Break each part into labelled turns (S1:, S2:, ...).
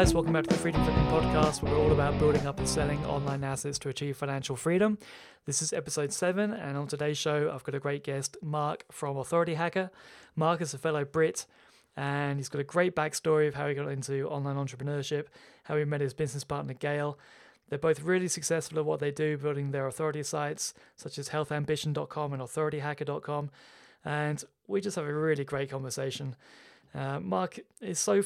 S1: guys, welcome back to the Freedom Flipping Podcast, where we're all about building up and selling online assets to achieve financial freedom. This is episode seven, and on today's show, I've got a great guest, Mark from Authority Hacker. Mark is a fellow Brit, and he's got a great backstory of how he got into online entrepreneurship, how he met his business partner, Gael. They're both really successful at what they do, building their authority sites, such as healthambition.com and authorityhacker.com. And we just have a really great conversation. Uh, Mark is so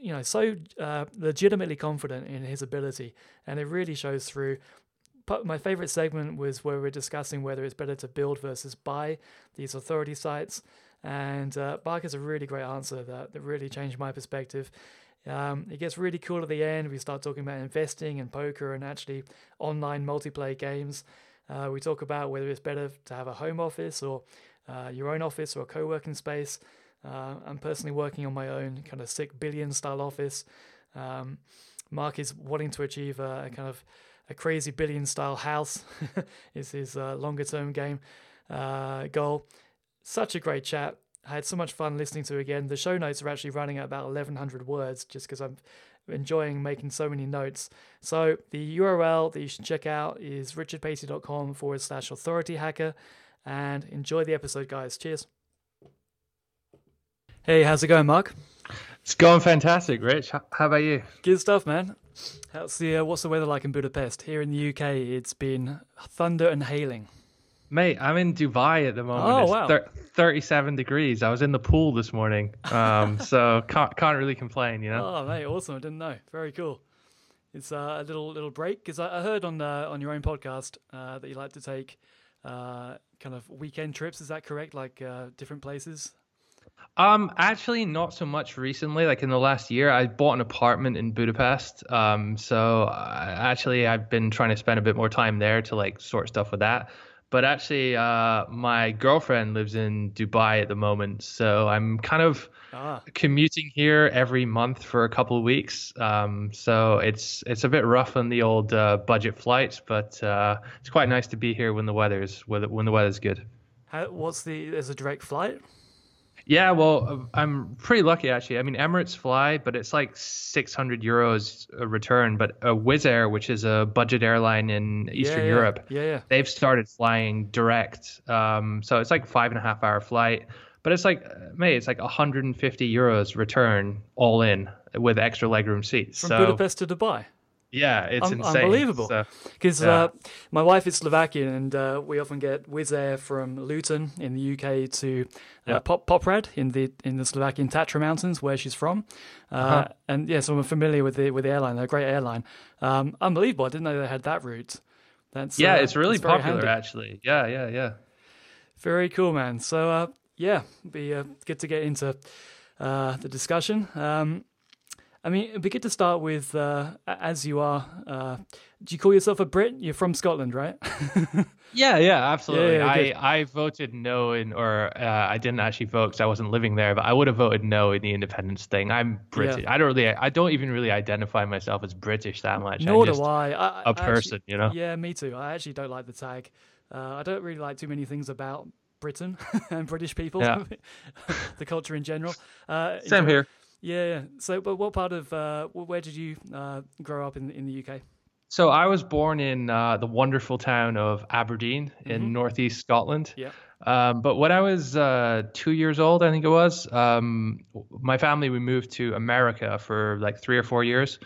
S1: you know so uh, legitimately confident in his ability, and it really shows through. But my favorite segment was where we're discussing whether it's better to build versus buy these authority sites, and uh, Mark has a really great answer that, that really changed my perspective. Um, it gets really cool at the end. We start talking about investing and poker and actually online multiplayer games. Uh, we talk about whether it's better to have a home office or uh, your own office or a co working space. Uh, I'm personally working on my own kind of sick billion style office. Um, Mark is wanting to achieve a, a, kind of a crazy billion style house. is his uh, longer term game uh, goal. Such a great chat. I had so much fun listening to again. The show notes are actually running at about 1100 words just because I'm enjoying making so many notes. So the URL that you should check out is richardpatey.com forward slash authority hacker and enjoy the episode, guys. Cheers. Hey, how's it going, Mark?
S2: It's going fantastic, Rich. How about you?
S1: Good stuff, man. How's the uh, what's the weather like in Budapest? Here in the UK, it's been thunder and hailing.
S2: Mate, I'm in Dubai at the moment.
S1: Oh
S2: it's
S1: wow,
S2: thir- 37 degrees. I was in the pool this morning, um, so can't can't really complain, you know.
S1: Oh, mate, awesome! I didn't know. Very cool. It's uh, a little little break because I, I, heard on uh, on your own podcast uh, that you like to take uh, kind of weekend trips. Is that correct? Like uh, different places.
S2: Um, actually, not so much recently. Like in the last year, I bought an apartment in Budapest. Um, so uh, actually, I've been trying to spend a bit more time there to like sort stuff with that. But actually, uh, my girlfriend lives in Dubai at the moment, so I'm kind of ah. commuting here every month for a couple of weeks. Um, so it's it's a bit rough on the old uh, budget flights, but uh, it's quite nice to be here when the weather's when the weather's good.
S1: How, what's the? There's a direct flight.
S2: Yeah, well, uh, I'm pretty lucky actually. I mean, Emirates fly, but it's like 600 euros a return. But a Wizz Air, which is a budget airline in Eastern
S1: yeah, yeah.
S2: Europe,
S1: yeah, yeah,
S2: they've started flying direct. Um, so it's like five and a half hour flight, but it's like, uh, mate, it's like 150 euros return all in with extra legroom seats.
S1: From
S2: so,
S1: Budapest to Dubai.
S2: Yeah, it's
S1: Un-
S2: insane.
S1: Unbelievable. Because
S2: so, yeah.
S1: uh, my wife is Slovakian, and uh, we often get Wizz Air from Luton in the UK to uh, yeah. Pop Poprad in the in the Slovakian Tatra Mountains, where she's from. Uh, uh-huh. And yeah, so I'm familiar with the with the airline. They're a great airline. Um, unbelievable. I didn't know they had that route. That's
S2: yeah,
S1: uh,
S2: it's really popular
S1: handy.
S2: actually. Yeah, yeah, yeah.
S1: Very cool, man. So uh, yeah, be good to get into the discussion. Um, I mean, it'd be good to start with, uh, as you are, uh, do you call yourself a Brit? You're from Scotland, right?
S2: yeah, yeah, absolutely.
S1: Yeah, yeah,
S2: I, I voted no in, or uh, I didn't actually vote because I wasn't living there, but I would have voted no in the independence thing. I'm British.
S1: Yeah.
S2: I don't really, I don't even really identify myself as British that much.
S1: Nor
S2: I'm
S1: do I. I
S2: a person,
S1: actually,
S2: you know?
S1: Yeah, me too. I actually don't like the tag. Uh, I don't really like too many things about Britain and British people, yeah. the culture in general. Uh,
S2: Same here.
S1: Yeah. So, but what part of uh, where did you uh, grow up in in the UK?
S2: So I was born in uh, the wonderful town of Aberdeen in
S1: mm-hmm.
S2: northeast Scotland.
S1: Yeah.
S2: Um, but when I was uh, two years old, I think it was, um, my family we moved to America for like three or four years.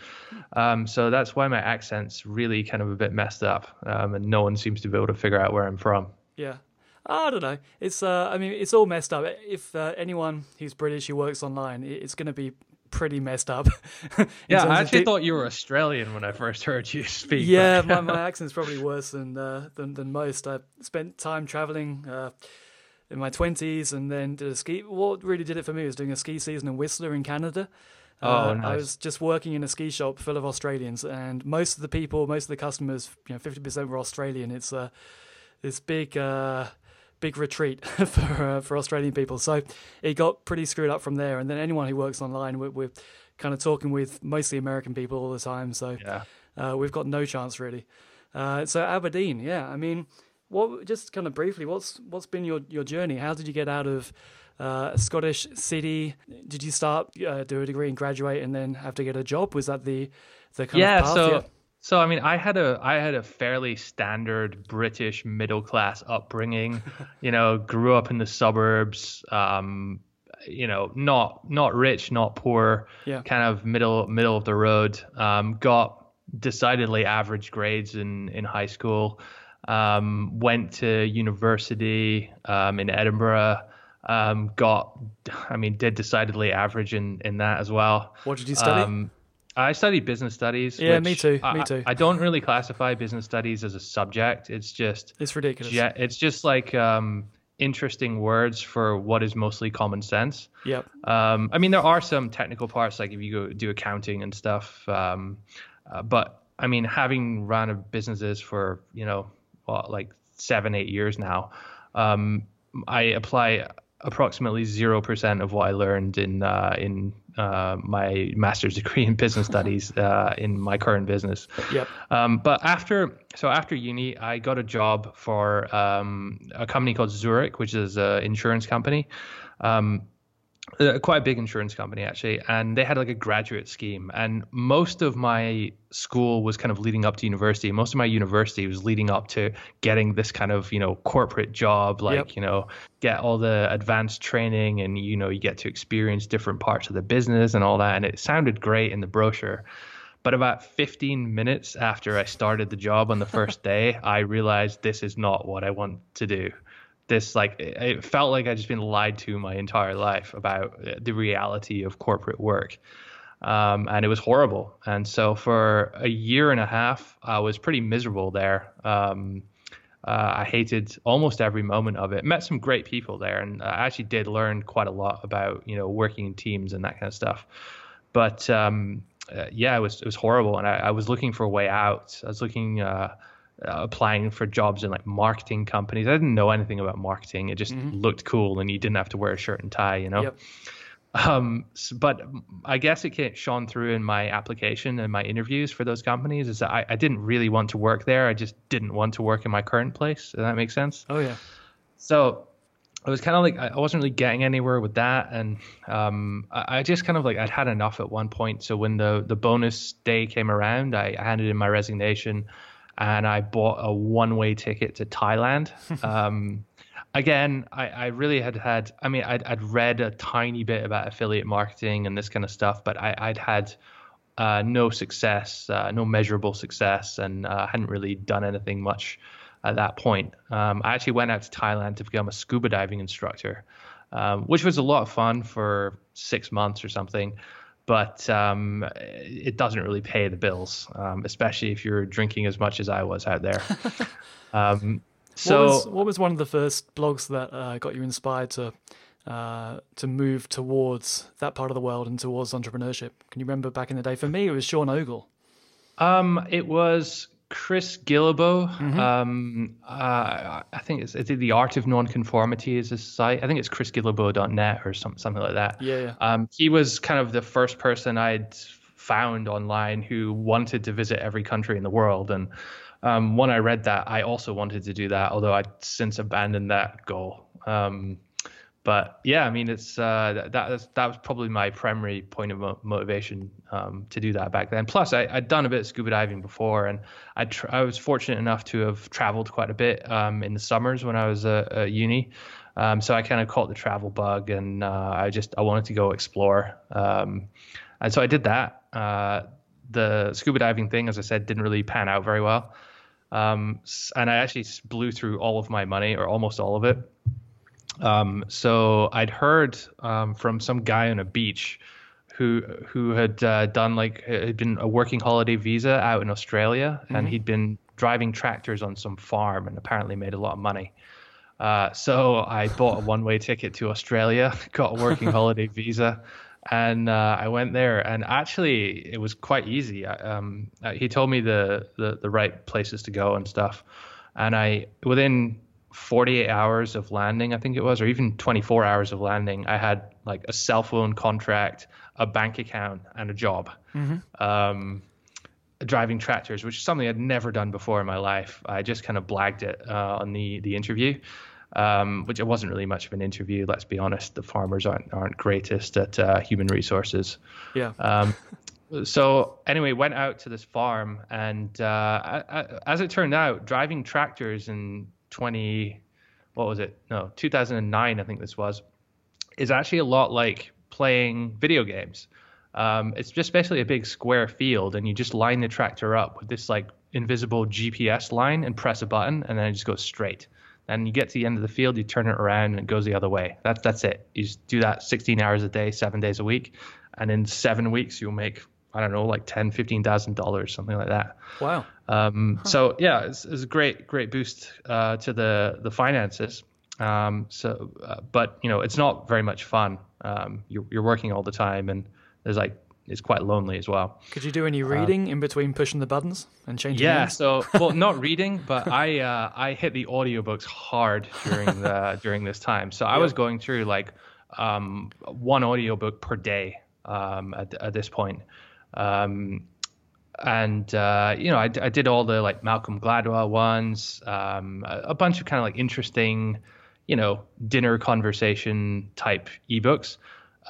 S2: Um, so that's why my accent's really kind of a bit messed up, um, and no one seems to be able to figure out where I'm from.
S1: Yeah. I don't know. It's uh, I mean, it's all messed up. If uh, anyone who's British who works online, it's going to be pretty messed up.
S2: yeah, I actually thought you were Australian when I first heard you speak.
S1: Yeah, my, my accent's probably worse than uh, than than most. I spent time traveling uh, in my twenties, and then did a ski. What really did it for me was doing a ski season in Whistler in Canada.
S2: Oh, uh, nice.
S1: I was just working in a ski shop full of Australians, and most of the people, most of the customers, you know, fifty percent were Australian. It's uh, this big uh, big retreat for uh, for Australian people. So it got pretty screwed up from there. And then anyone who works online, we're, we're kind of talking with mostly American people all the time. So
S2: yeah.
S1: uh, we've got no chance really. Uh, so Aberdeen, yeah. I mean, what just kind of briefly, what's what's been your your journey? How did you get out of uh, a Scottish city? Did you start uh, do a degree and graduate and then have to get a job? Was that the the kind
S2: yeah,
S1: of path?
S2: so
S1: yeah.
S2: So I mean, I had a I had a fairly standard British middle class upbringing. you know, grew up in the suburbs. Um, you know, not not rich, not poor.
S1: Yeah.
S2: Kind of middle middle of the road. Um, got decidedly average grades in in high school. Um, went to university um, in Edinburgh. Um, got, I mean, did decidedly average in in that as well.
S1: What did you study?
S2: I studied business studies.
S1: Yeah, me too,
S2: I,
S1: me too.
S2: I don't really classify business studies as a subject. It's just
S1: it's ridiculous.
S2: yeah, it's just like um, interesting words for what is mostly common sense.
S1: Yep.
S2: Um, I mean, there are some technical parts, like if you go do accounting and stuff. Um, uh, but I mean, having run a businesses for you know, what, like seven, eight years now, um, I apply approximately zero percent of what I learned in uh, in uh, my master's degree in business studies uh, in my current business.
S1: Yep.
S2: Um, but after so after uni, I got a job for um, a company called Zurich, which is an insurance company. Um, uh, quite a big insurance company actually and they had like a graduate scheme and most of my school was kind of leading up to university most of my university was leading up to getting this kind of you know corporate job like
S1: Yep.
S2: you know get all the advanced training and you know you get to experience different parts of the business and all that and it sounded great in the brochure but about 15 minutes after I started the job on the first day, I realized this is not what I want to do. This like it felt like I'd just been lied to my entire life about uh, the reality of corporate work. Um, and it was horrible. And so for a year and a half, I was pretty miserable there. Um, uh, I hated almost every moment of it. Met some great people there, and I actually did learn quite a lot about you know working in teams and that kind of stuff. But um, uh, yeah, it was it was horrible, and I, I was looking for a way out. I was looking, uh, uh, applying for jobs in like marketing companies. I didn't know anything about marketing. It just looked cool, and you didn't have to wear a shirt and tie, you know.
S1: Yep.
S2: Um, s- but I guess it came, shone through in my application and my interviews for those companies is that I, I didn't really want to work there. I just didn't want to work in my current place. Does that make sense?
S1: Oh yeah.
S2: So I was kind of like I wasn't really getting anywhere with that, and um, I, I just kind of like I'd had enough at one point. So when the the bonus day came around, I handed in my resignation, and I bought a one way ticket to Thailand. um, again, I, I really had had. I mean, I'd, I'd read a tiny bit about affiliate marketing and this kind of stuff, but I, I'd had uh, no success, uh, no measurable success, and uh, hadn't really done anything much at that point. Um, I actually went out to Thailand to become a scuba diving instructor, um, which was a lot of fun for six months or something. But um, it doesn't really pay the bills, um, especially if you're drinking as much as I was out there. um, so
S1: what was what was one of the first blogs that uh, got you inspired to uh, to move towards that part of the world and towards entrepreneurship? Can you remember back in the day? For me, it was Sean Ogle.
S2: Um, it was Chris Guillebeau.
S1: Mm-hmm.
S2: Um, uh, I think it's, it's the Art of Nonconformity is his site. I think it's chrisguillebeau.net or some, something like that.
S1: Yeah, yeah.
S2: Um, he was kind of the first person I'd found online who wanted to visit every country in the world. And um, when I read that, I also wanted to do that, although I'd since abandoned that goal. Um, but yeah, I mean, it's uh, that was, that was probably my primary point of motivation um, to do that back then. Plus, I, I'd done a bit of scuba diving before, and I tr- I was fortunate enough to have traveled quite a bit um, in the summers when I was uh, at uni. Um, so I kind of caught the travel bug, and uh, I just I wanted to go explore, um, and so I did that. Uh, the scuba diving thing, as I said, didn't really pan out very well, um, and I actually blew through all of my money, or almost all of it. Um, so I'd heard um, from some guy on a beach who who had uh, done like had been a working holiday visa out in Australia, and he'd been driving tractors on some farm and apparently made a lot of money. Uh, so I bought a one-way ticket to Australia, got a working holiday visa, and uh, I went there. And actually, it was quite easy. I, um, uh, he told me the, the the right places to go and stuff, and I within 48 hours of landing, I think it was, or even 24 hours of landing, I had like a cell phone contract, a bank account, and a job. Um, driving tractors, which is something I'd never done before in my life. I just kind of blagged it uh, on the the interview, um, which it wasn't really much of an interview. Let's be honest, the farmers aren't aren't greatest at uh, human resources.
S1: Yeah.
S2: Um, so anyway, went out to this farm, and uh, as it turned out, driving tractors in 20, what was it? No, 2009, I think this was, is actually a lot like playing video games. Um, it's just basically a big square field, and you just line the tractor up with this like invisible GPS line and press a button, and then it just goes straight. And you get to the end of the field, you turn it around, and it goes the other way. That's that's it. You just do that 16 hours a day, seven days a week, and in seven weeks you'll make I don't know, like ten, fifteen thousand dollars, something like that.
S1: Wow.
S2: Um, huh. So yeah, it's, it's, a great, great boost uh, to the the finances. Um, so, uh, but you know, it's not very much fun. Um, you're you're working all the time, and there's like it's quite lonely as well.
S1: Could you do any reading in between pushing the buttons and changing?
S2: Yeah,
S1: names?
S2: so well, not reading, but I uh, I hit the audiobooks hard during the during this time. So I was going through like um, one audiobook per day um, at, at this point. Um, and uh, you know, I, I, did all the like Malcolm Gladwell ones, um, a, a, bunch of kind of like interesting, you know, dinner conversation type ebooks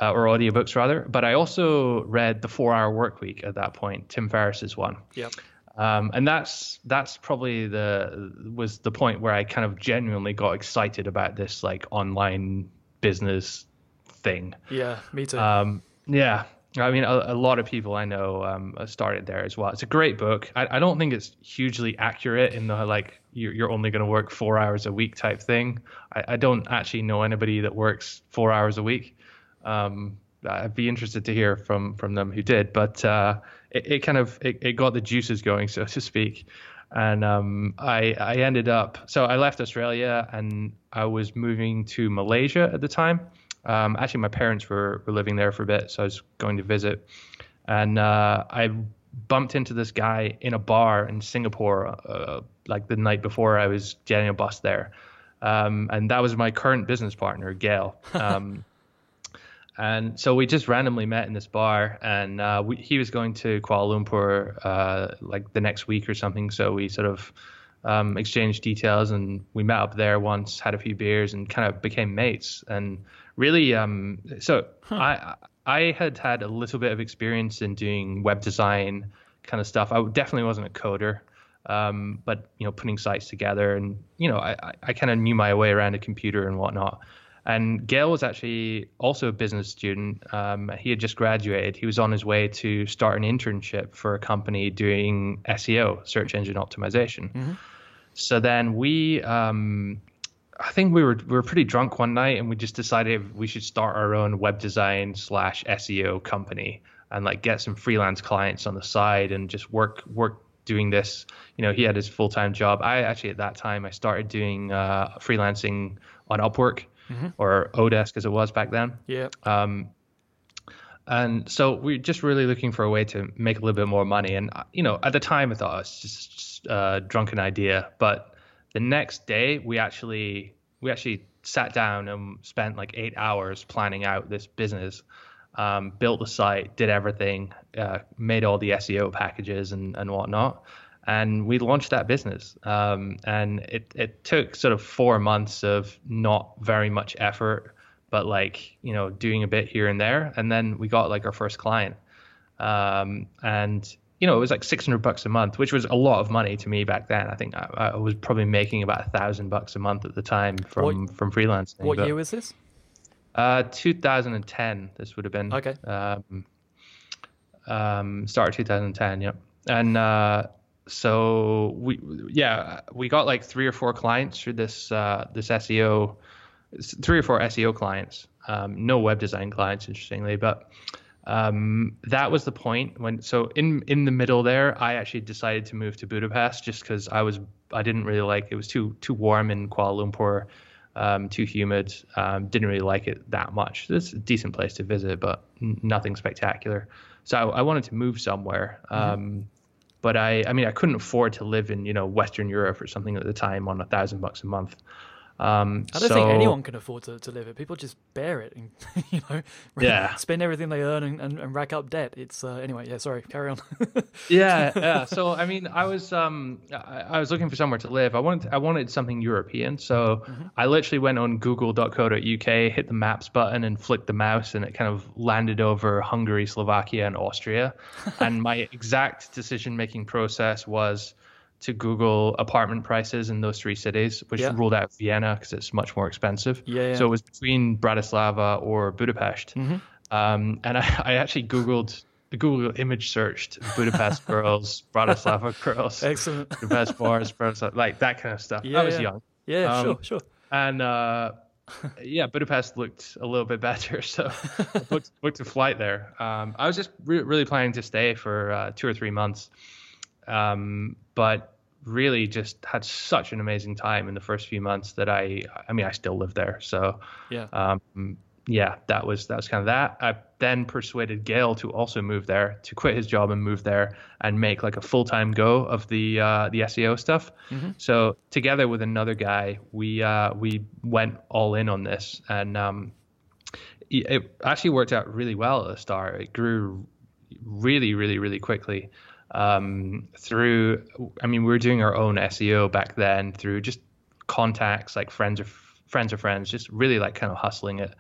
S2: uh, or audiobooks rather. But I also read the Four Hour Work Week at that point, Tim Ferriss's one.
S1: Yep.
S2: Um, and that's that's probably the was the point where I kind of genuinely got excited about this like online business thing.
S1: Yeah, me too.
S2: Um, yeah, I mean, a, a, lot of people I know um, started there as well. It's a great book. I, I don't think it's hugely accurate in the like you're, you're only going to work four hours a week type thing. I, I, don't actually know anybody that works four hours a week. Um, I'd be interested to hear from from them who did, but uh, it, it, kind of it, it, got the juices going, so to speak. And um, I I ended up so I left Australia and I was moving to Malaysia at the time um, actually, my parents were, were living there for a bit, so I was going to visit. And uh, I bumped into this guy in a bar in Singapore, uh, like the night before I was getting a bus there. Um, and that was my current business partner, Gael. Um, and so we just randomly met in this bar, and uh, we, he was going to Kuala Lumpur uh, like the next week or something. So we sort of um, exchanged details, and we met up there once, had a few beers, and kind of became mates. And really, um, so huh. I I had had a little bit of experience in doing web design kind of stuff. I definitely wasn't a coder, um, but you know, putting sites together, and you know, I I kind of knew my way around a computer and whatnot. And Gael was actually also a business student. Um, he had just graduated. He was on his way to start an internship for a company doing SEO, search engine optimization. Mm-hmm. So then we um, I think we were we were pretty drunk one night and we just decided we should start our own web design slash SEO company and like get some freelance clients on the side and just work work doing this. You know, he had his full time job. I actually at that time I started doing uh, freelancing on Upwork mm-hmm. or Odesk as it was back then.
S1: Yeah.
S2: Um, and so we're just really looking for a way to make a little bit more money. And you know, at the time I thought oh, it's just, just a drunken idea, but the next day we actually we actually sat down and spent like eight hours planning out this business um, built the site did everything uh, made all the seo packages and, and whatnot and we launched that business. Um, and it, it took sort of four months of not very much effort but like you know doing a bit here and there and then we got like our first client. Um, and you know, it was like 600 bucks a month, which was a lot of money to me back then. I think I, I was probably making about a thousand bucks a month at the time from what, from freelancing.
S1: What but, year was this?
S2: Uh, 2010. This would have been.
S1: Okay.
S2: Um, um, start of 2010. Yep. And uh, so we, yeah, we got like three or four clients through this uh, this SEO, three or four SEO clients. Um, no web design clients, interestingly, but um, that was the point when so in in the middle there i actually decided to move to budapest just because i was i didn't really like it was too too warm in kuala lumpur um, too humid um, didn't really like it that much. It's a decent place to visit but n- nothing spectacular. So I, I, wanted to move somewhere mm-hmm. Um, but i i mean i couldn't afford to live in you know western europe or something at the time on a thousand bucks a month Um,
S1: I don't
S2: so,
S1: think anyone can afford to, to live it. People just bear it and you know
S2: Yeah.
S1: spend everything they earn and, and, and rack up debt. It's uh, anyway. Yeah, sorry. Carry on.
S2: yeah, yeah. So I mean, I was um, I, I was looking for somewhere to live. I wanted I wanted something European. So
S1: Mm-hmm.
S2: I literally went on Google.co.uk, hit the maps button, and flicked the mouse, and it kind of landed over Hungary, Slovakia, and Austria. and my exact decision making process was to Google apartment prices in those three cities, which
S1: Yeah.
S2: ruled out Vienna because it's much more expensive.
S1: Yeah, yeah.
S2: So it was between Bratislava or Budapest.
S1: Mm-hmm.
S2: Um, and I, I actually Googled, Google image searched Budapest girls, Bratislava girls,
S1: Excellent.
S2: Budapest bars, Bratislava, like that kind of stuff.
S1: Yeah,
S2: I was
S1: yeah.
S2: young.
S1: Yeah,
S2: Um,
S1: sure, sure.
S2: And uh, yeah, Budapest looked a little bit better. So I booked, booked a flight there. Um, I was just re- really planning to stay for uh, two or three months. Um, but really just had such an amazing time in the first few months that I, I mean, I still live there. So
S1: Yeah.
S2: um, yeah, that was that was kind of that. I then persuaded Gael to also move there, to quit his job and move there and make like a full time go of the uh, the SEO stuff. So together with another guy, we uh, we went all in on this, and um, it it actually worked out really well at the start. It grew really, really, really quickly. Um, through, I mean, we were doing our own SEO back then through just contacts, like friends of friends of friends, just really like kind of hustling it.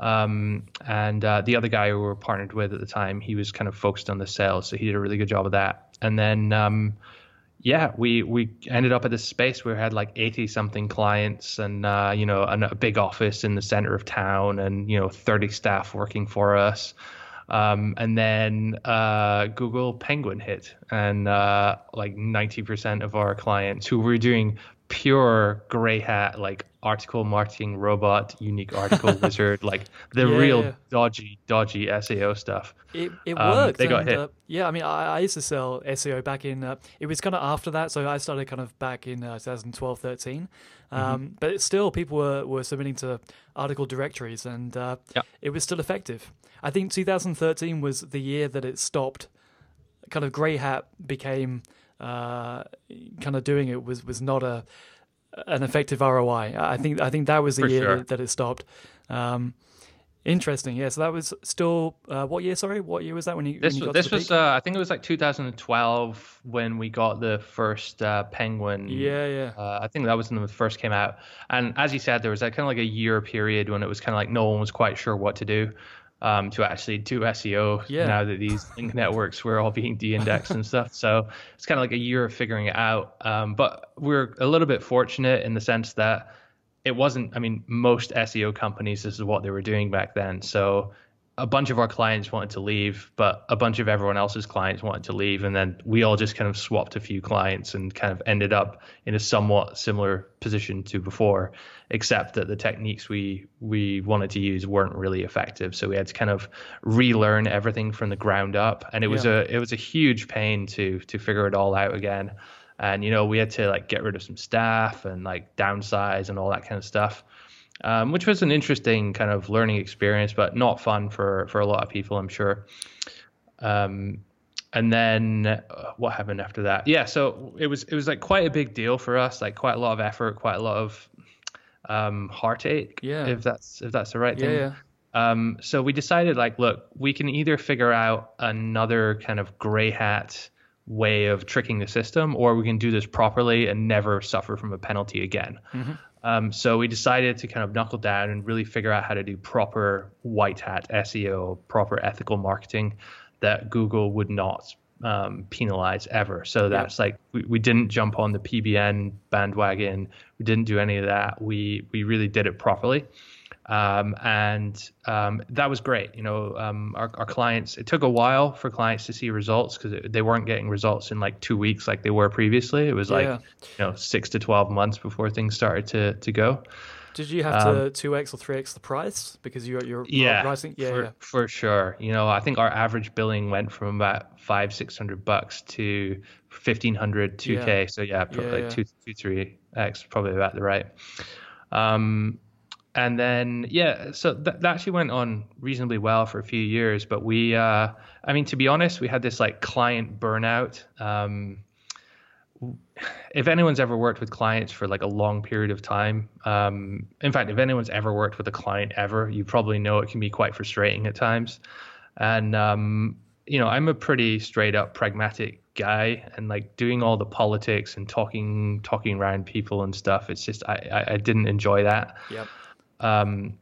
S2: Um, and uh, the other guy we were partnered with at the time, he was kind of focused on the sales, so he did a really good job of that. And then, um, yeah, we we ended up at this space where we had like 80 something clients, and uh, you know, and a big office in the center of town, and you know, 30 staff working for us. Um, and then uh, Google Penguin hit, and uh, like 90% of our clients who were doing pure gray hat, like article marketing robot, unique article wizard, like the
S1: Yeah,
S2: real
S1: yeah.
S2: dodgy, dodgy SEO stuff.
S1: It, it
S2: Um,
S1: worked.
S2: they got
S1: and,
S2: hit.
S1: Uh, yeah, I mean, I, I used to sell SEO back in, uh, it was kind of after that. So I started kind of back in uh, 2012, 13. Um,
S2: Mm-hmm.
S1: But still, people were, were submitting to article directories and uh,
S2: Yeah.
S1: it was still effective. I think 2013 was the year that it stopped. Kind of grey hat became uh, kind of doing it was, was not a an effective ROI. I think I think that was the
S2: For
S1: year
S2: sure.
S1: that, that it stopped. Um, interesting. Yeah. So that was still uh, what year? Sorry, what year was that when you?
S2: This
S1: when you
S2: this was uh, I think it was like 2012 when we got the first uh, Penguin.
S1: yeah, yeah,
S2: Uh, I think that was when it first came out. And as you said, there was that kind of like a year period when it was kind of like no one was quite sure what to do um, to actually do SEO
S1: Yeah.
S2: now that these link networks were all being de-indexed and stuff. So it's kind of like a year of figuring it out. Um, but we're a little bit fortunate in the sense that it wasn't, I mean, most SEO companies, this is what they were doing back then. So a bunch of our clients wanted to leave, but a bunch of everyone else's clients wanted to leave. And then we all just kind of swapped a few clients and kind of ended up in a somewhat similar position to before, except that the techniques we we wanted to use weren't really effective. So we had to kind of relearn everything from the ground up. And it was
S1: Yeah.
S2: a it was a huge pain to to figure it all out again. And you know, we had to like get rid of some staff and like downsize and all that kind of stuff um, which was an interesting kind of learning experience, but not fun for for a lot of people, I'm sure. Um, and then uh, what happened after that? Yeah, so it was it was like quite a big deal for us, like quite a lot of effort, quite a lot of um, heartache.
S1: Yeah.
S2: if that's if that's the right
S1: yeah,
S2: thing.
S1: yeah.
S2: Um, so we decided, like, look, we can either figure out another kind of gray hat way of tricking the system, or we can do this properly and never suffer from a penalty again. Um, so we decided to kind of knuckle down and really figure out how to do proper white hat SEO, proper ethical marketing that Google would not um, penalize ever. So that's like we, we didn't jump on the PBN bandwagon. We didn't do any of that. We we really did it properly. Um, and um, that was great. You know, um, our, our clients, it took a while for clients to see results because they weren't getting results in like two weeks like they were previously. It was like,
S1: Yeah.
S2: you know, six to 12 months before things started to, to go.
S1: Did you have to two x or three x the price because you you're
S2: Um, Yeah,
S1: pricing? Yeah,
S2: for,
S1: yeah.
S2: for sure. You know, I think our average billing went from about five, six hundred bucks to fifteen hundred, two
S1: Yeah.
S2: k. So yeah, probably
S1: Yeah,
S2: like two, two, three x, probably about the right. Um, and then yeah, so that, that actually went on reasonably well for a few years. But we, uh, I mean, to be honest, we had this like client burnout. Um, if anyone's ever worked with clients for like a long period of time, um, in fact, if anyone's ever worked with a client ever, you probably know it can be quite frustrating at times. And um, you know, I'm a pretty straight up pragmatic guy, and like doing all the politics and talking talking around people and stuff. It's just I I, I didn't enjoy that.
S1: Yep.
S2: Um,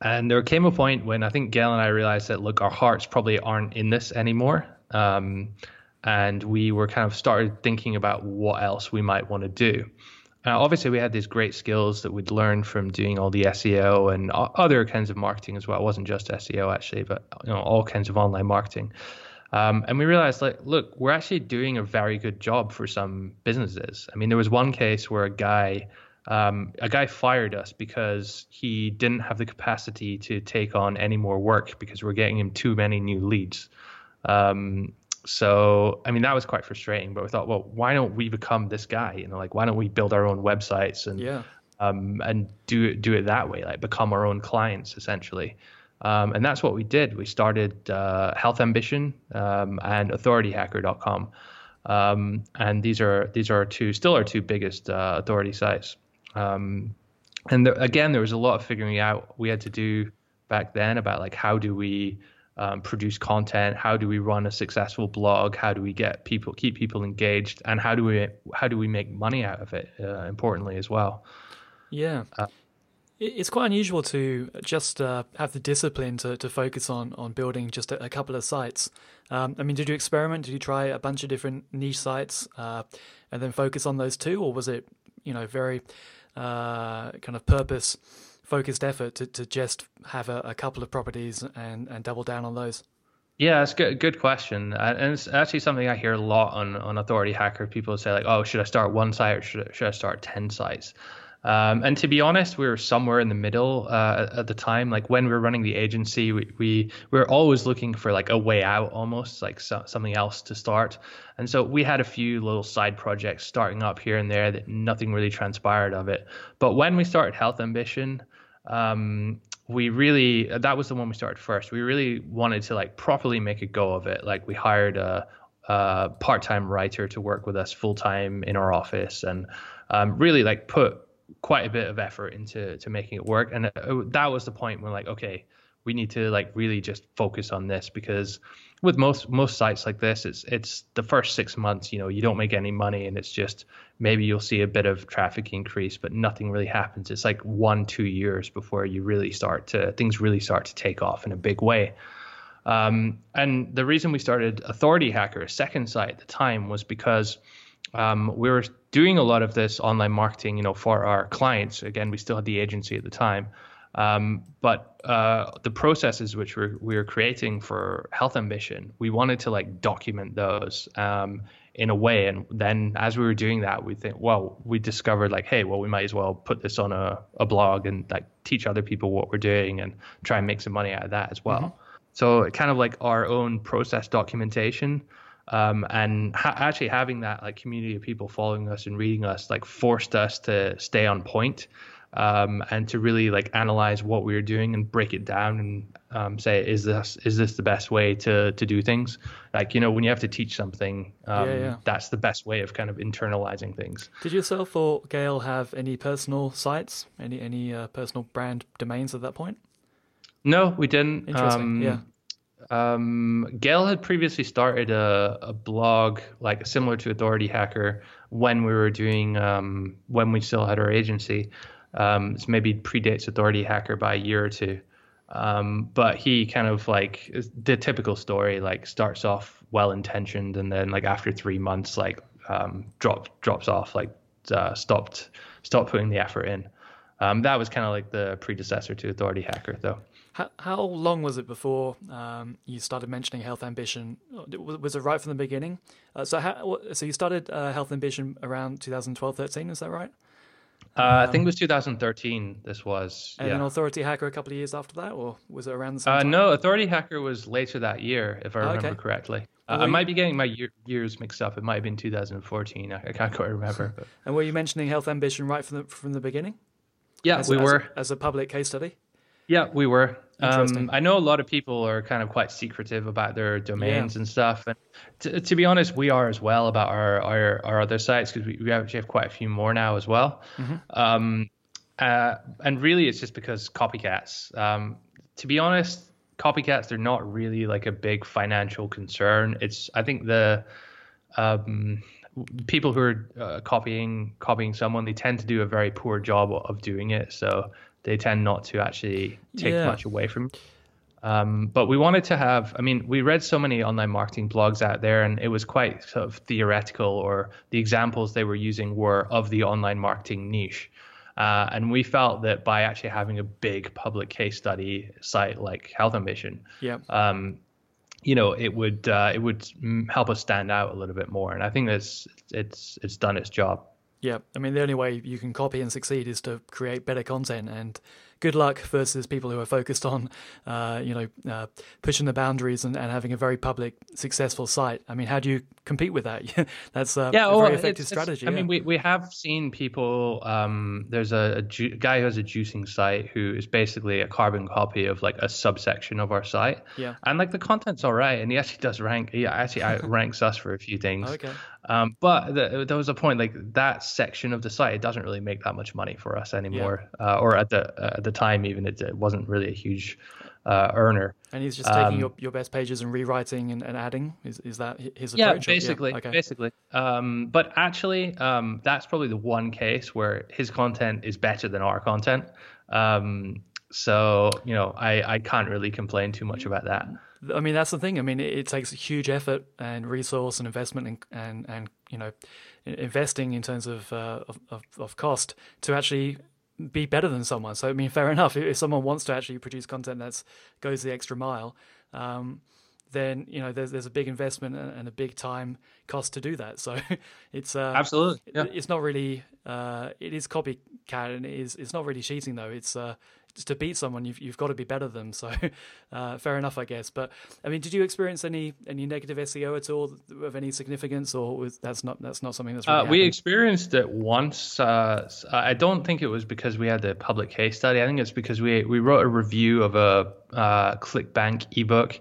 S2: and there came a point when I think Gael and I realized that look, our hearts probably aren't in this anymore. Um, and we were kind of started thinking about what else we might want to do. Uh, obviously, we had these great skills that we'd learned from doing all the SEO and other kinds of marketing as well. It wasn't just SEO actually, but you know all kinds of online marketing. Um, and we realized, like, look, we're actually doing a very good job for some businesses. I mean, there was one case where a guy, um, a guy fired us because he didn't have the capacity to take on any more work because we're getting him too many new leads. Um, so I mean that was quite frustrating. But we thought, well, why don't we become this guy? You know, like why don't we build our own websites and
S1: yeah.
S2: um, and do it do it that way, like become our own clients essentially. Um, and that's what we did. We started uh, Health Ambition um, and AuthorityHacker.com, um, and these are these are our two still our two biggest uh, authority sites. Um, and there, again, there was a lot of figuring out we had to do back then about like how do we um, produce content? How do we run a successful blog? How do we get people keep people engaged? And how do we how do we make money out of it uh, importantly as well?
S1: Yeah. Uh, it's quite unusual to just uh, have the discipline to, to focus on on building just a, a couple of sites. Um, i mean did you experiment? Did you try a bunch of different niche sites uh, and then focus on those two? Or was it you know very uh, kind of purpose focused effort to, to just have a, a couple of properties and, and double down on those?
S2: Yeah, it's good. Good question, and it's actually something I hear a lot on on Authority Hacker. People say like, "Oh, should I start one site or should should I start ten sites?" Um, and to be honest, we were somewhere in the middle uh, at the time. Like when we were running the agency, we, we, we were always looking for like a way out, almost like so, something else to start. And so we had a few little side projects starting up here and there that nothing really transpired of it. But when we started Health Ambition, um, we really that was the one we started first. We really wanted to like properly make a go of it. Like we hired a, a part-time writer to work with us full-time in our office, and um, really like put quite a bit of effort into to making it work. And uh, that was the point when like okay, we need to like really just focus on this because with most most sites like this, it's it's the first six months. You know, you don't make any money, and it's just maybe you'll see a bit of traffic increase, but nothing really happens. It's like one two years before you really start to things really start to take off in a big way. Um, and the reason we started Authority Hacker, a second site at the time, was because um, we were doing a lot of this online marketing, you know, for our clients. Again, we still had the agency at the time. Um, but uh, the processes which we're, we were creating for Health Ambition, we wanted to like document those um, in a way. And then as we were doing that, we think, well, we discovered like, hey, well, we might as well put this on a, a blog and like teach other people what we're doing and try and make some money out of that as well. Mm-hmm. So kind of like our own process documentation. Um, and ha- actually having that like community of people following us and reading us like forced us to stay on point um, and to really like analyze what we were doing and break it down and um, say is this is this the best way to to do things? Like you know when you have to teach something um, yeah, yeah. that's the best way of kind of internalizing things.
S1: Did yourself or gael have any personal sites? Any any uh, personal brand domains at that point?
S2: No we didn't.
S1: Interesting um, yeah
S2: um, Gael had previously started a, a blog like similar to Authority Hacker when we were doing um, when we still had our agency, um, so maybe predates Authority Hacker by a year or two. Um, but he kind of like the typical story, like starts off well intentioned and then like after three months, like um, drop, drops off, like uh, stopped stopped putting the effort in. Um, that was kind of like the predecessor to Authority Hacker, though.
S1: How, how long was it before um, you started mentioning Health Ambition? Was it right from the beginning? Uh, so, how, so you started uh, Health Ambition around 2012, 13, is that right?
S2: Uh, I think it was 2013. This was.
S1: And
S2: yeah.
S1: then Authority Hacker a couple of years after that, or was it around the same uh,
S2: time? No, Authority Hacker was later that year, if I oh, remember okay. correctly. Uh, I might be getting my year, years mixed up. It might have been 2014. I, I can't quite remember. But.
S1: and were you mentioning Health Ambition right from the from the beginning?
S2: Yeah,
S1: as,
S2: we
S1: as
S2: were
S1: as a public case study.
S2: Yeah, we were. Um, I know a lot of people are kind of quite secretive about their domains yeah. and stuff. And to, to, be honest, we are as well about our our, our other sites because we, we actually have quite a few more now as well. Mm-hmm. Um, uh, and really, it's just because copycats. Um, to be honest, copycats they're not really like a big financial concern. It's I think the um, people who are uh, copying copying someone they tend to do a very poor job of doing it. So they tend not to actually take yeah. much away from. Um, but we wanted to have, I mean, we read so many online marketing blogs out there, and it was quite sort of theoretical, or the examples they were using were of the online marketing niche. Uh, and we felt that by actually having a big public case study site like Health Ambition,
S1: yeah.
S2: Um, you know, it would uh, it would help us stand out a little bit more, and I think that's it's it's done its job.
S1: Yeah, I mean the only way you can copy and succeed is to create better content, and good luck versus people who are focused on, uh, you know, uh, pushing the boundaries and, and, having a very public, successful site. I mean, how do you compete with that? That's uh, yeah, a very effective it's, strategy.
S2: It's, I mean, we, we have seen people. Um, there's a, a ju- guy who has a juicing site who is basically a carbon copy of like a subsection of our site.
S1: Yeah.
S2: And like the content's all right, and he actually does rank. He actually outranks us for a few things.
S1: Okay.
S2: Um, but the, there was a point like that section of the site it doesn't really make that much money for us anymore, yeah. uh, or at the uh, at the time even it, it wasn't really a huge uh, earner.
S1: And he's just taking um, your, your best pages and rewriting and, and adding. Is is that his approach?
S2: Yeah, basically, yeah, okay. basically. Um, but actually, um, that's probably the one case where his content is better than our content. Um, so you know, I I can't really complain too much about that.
S1: I mean, that's the thing. I mean, it, it takes huge effort and resource and investment and and, and you know, investing in terms of, uh, of, of cost to actually be better than someone. So I mean, fair enough. If someone wants to actually produce content that goes the extra mile, um, then you know there's there's a big investment and a big time cost to do that. So it's uh,
S2: absolutely yeah.
S1: it's not really uh, it is copycat and it is it's not really cheating though. It's uh, to beat someone, you've you've got to be better than them. So, uh, fair enough, I guess. But I mean, did you experience any any negative SEO at all of any significance, or was, that's not that's not something that's really uh,
S2: we experienced it once. Uh, I don't think it was because we had the public case study. I think it's because we we wrote a review of a uh, ClickBank ebook.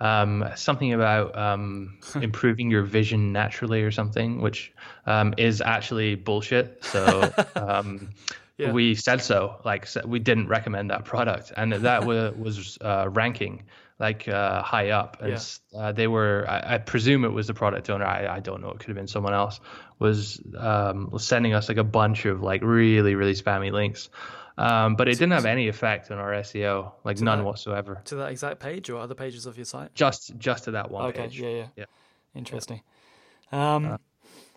S2: Um, something about um, improving your vision naturally or something, which um, is actually bullshit. So um, yeah. we said so. Like we didn't recommend that product, and that was, was uh, ranking like uh, high up. And yeah. uh, they were, I, I, presume it was the product owner. I, I don't know. It could have been someone else. Was um, was sending us like a bunch of like really really spammy links. Um, but it didn't have any effect on our SEO, like none
S1: that,
S2: whatsoever.
S1: To that exact page or other pages of your site?
S2: Just just to that one
S1: okay,
S2: page.
S1: yeah, yeah, yeah. Interesting. Um, uh,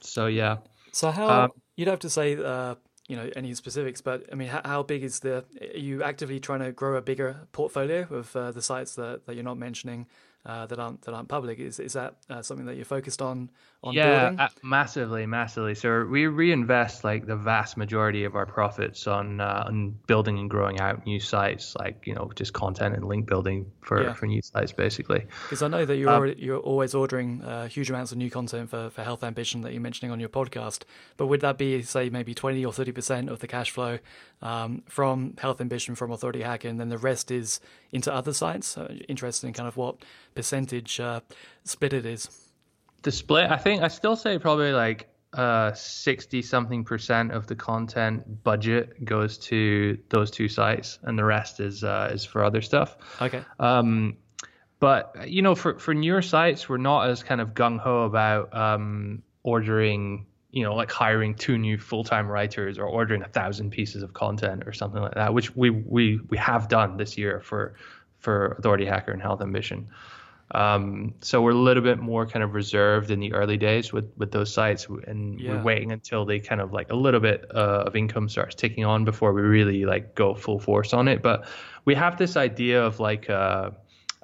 S2: so yeah.
S1: So how um, you'd have to say uh, you know any specifics, but I mean, how, how, big is the? Are you actively trying to grow a bigger portfolio of uh, the sites that, that you're not mentioning uh, that aren't that aren't public? Is is that uh, something that you're focused on on
S2: yeah,
S1: building?
S2: massively, massively. So we reinvest like the vast majority of our profits on uh, on building and growing out new sites, like you know just content and link building for, yeah. for new sites, basically.
S1: Because I know that you're um, already, you're always ordering uh, huge amounts of new content for for Health Ambition that you're mentioning on your podcast. But would that be say maybe twenty or thirty percent of the cash flow um, from Health Ambition from Authority Hacker, and then the rest is into other sites? So interested in kind of what percentage uh, split it is?
S2: The split, I think, I still say probably like uh, 60 something percent of the content budget goes to those two sites, and the rest is uh, is for other stuff.
S1: Okay.
S2: Um, but you know, for for newer sites, we're not as kind of gung ho about um, ordering you know, like hiring two new full-time writers or ordering a thousand pieces of content or something like that, which we we we have done this year for for Authority Hacker and Health Ambition. Um, so we're a little bit more kind of reserved in the early days with with those sites, and yeah. we're waiting until they kind of like a little bit uh, of income starts ticking on before we really like go full force on it. But we have this idea of like uh,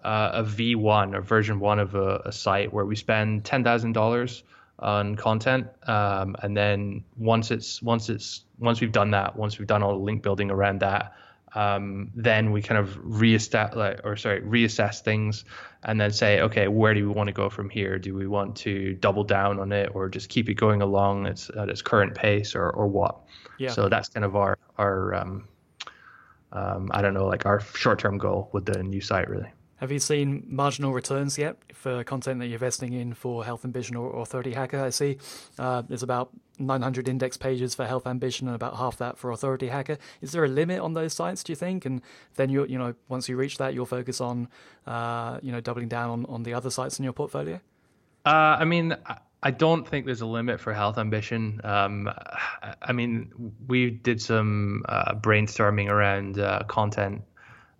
S2: uh, a V1 or version one of a, a site where we spend ten thousand dollars on content um, and then once it's once it's once we've done that once we've done all the link building around that um, then we kind of reestablish or sorry reassess things and then say okay where do we want to go from here do we want to double down on it or just keep it going along its at its current pace or or what
S1: yeah
S2: so that's kind of our our um, um, I don't know, like our short-term goal with the new site really.
S1: Have you seen marginal returns yet for content that you're investing in for Health Ambition or Authority Hacker? I see uh, there's about 900 index pages for Health Ambition and about half that for Authority Hacker. Is there a limit on those sites? Do you think? And then you you know once you reach that, you'll focus on uh, you know doubling down on, on the other sites in your portfolio.
S2: Uh, I mean, I don't think there's a limit for Health Ambition. Um, I mean, we did some uh, brainstorming around uh, content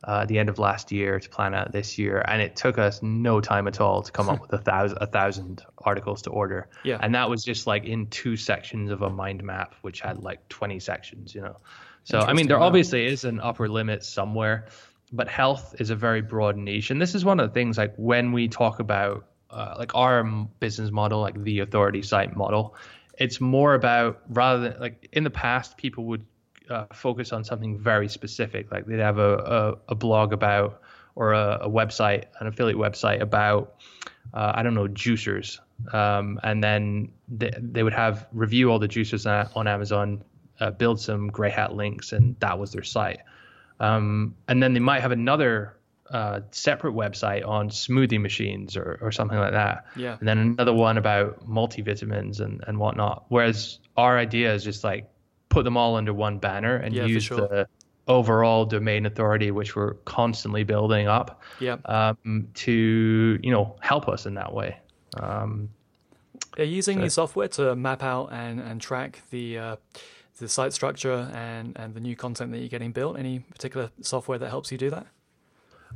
S2: uh, at the end of last year to plan out this year, and it took us no time at all to come up with a thousand a thousand articles to order.
S1: Yeah.
S2: And that was just like in two sections of a mind map, which had like 20 sections, you know. So I mean, there obviously is an upper limit somewhere, but health is a very broad niche, and this is one of the things like when we talk about uh, like our business model, like the authority site model, it's more about rather than like in the past, people would uh, focus on something very specific. Like they'd have a, a, a blog about or a, a, website, an affiliate website about, uh, I don't know, juicers. Um, and then they, they would have review all the juicers on Amazon, uh, build some gray hat links, and that was their site. Um, and then they might have another uh, separate website on smoothie machines or, or something like that.
S1: Yeah.
S2: And then another one about multivitamins and, and whatnot. Whereas our idea is just like put them all under one banner and
S1: yeah,
S2: use
S1: sure.
S2: the overall domain authority, which we're constantly building up,
S1: yeah.
S2: um, to you know help us in that way. Um,
S1: Are you using so, any software to map out and, and track the uh, the site structure and, and the new content that you're getting built? Any particular software that helps you do that?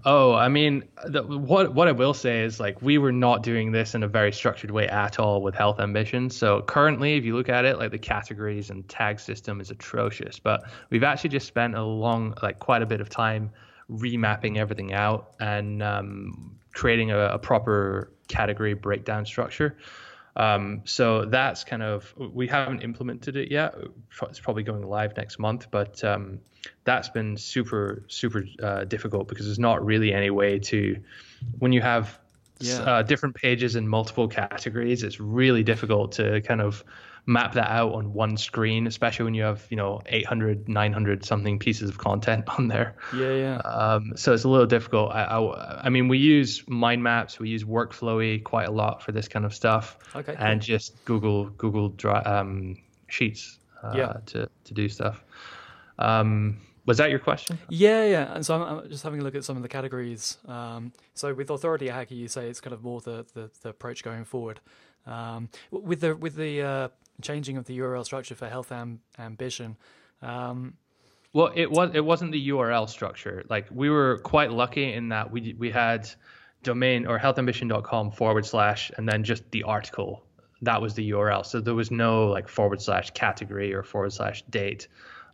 S2: Oh, I mean, the, what what I will say is like we were not doing this in a very structured way at all with Health ambitions. So currently, if you look at it, like the categories and tag system is atrocious. But we've actually just spent a long, like quite a bit of time remapping everything out and um, creating a, a proper category breakdown structure. Um, so that's kind of we haven't implemented it yet. It's probably going live next month, but um, that's been super super uh, difficult because there's not really any way to when you have
S1: yeah.
S2: uh, different pages in multiple categories. It's really difficult to kind of map that out on one screen, especially when you have, you know, 800, 900 something pieces of content on there.
S1: Yeah, yeah.
S2: Um, so it's a little difficult. I, I, I, mean, we use mind maps, we use Workflowy quite a lot for this kind of stuff.
S1: Okay.
S2: And cool. just Google, Google um, Sheets uh,
S1: yeah.
S2: to, to do stuff. Um, was that your question?
S1: Yeah, yeah. And so I'm, I'm, just having a look at some of the categories. Um, so with Authority Hacker, you say it's kind of more the, the, the approach going forward. Um, with the with the uh, changing of the URL structure for Health Am- Ambition. Um,
S2: well, it was it wasn't the URL structure. Like we were quite lucky in that we we had domain or healthambition.com forward slash and then just the article. That was the URL. So there was no like forward slash category or forward slash date.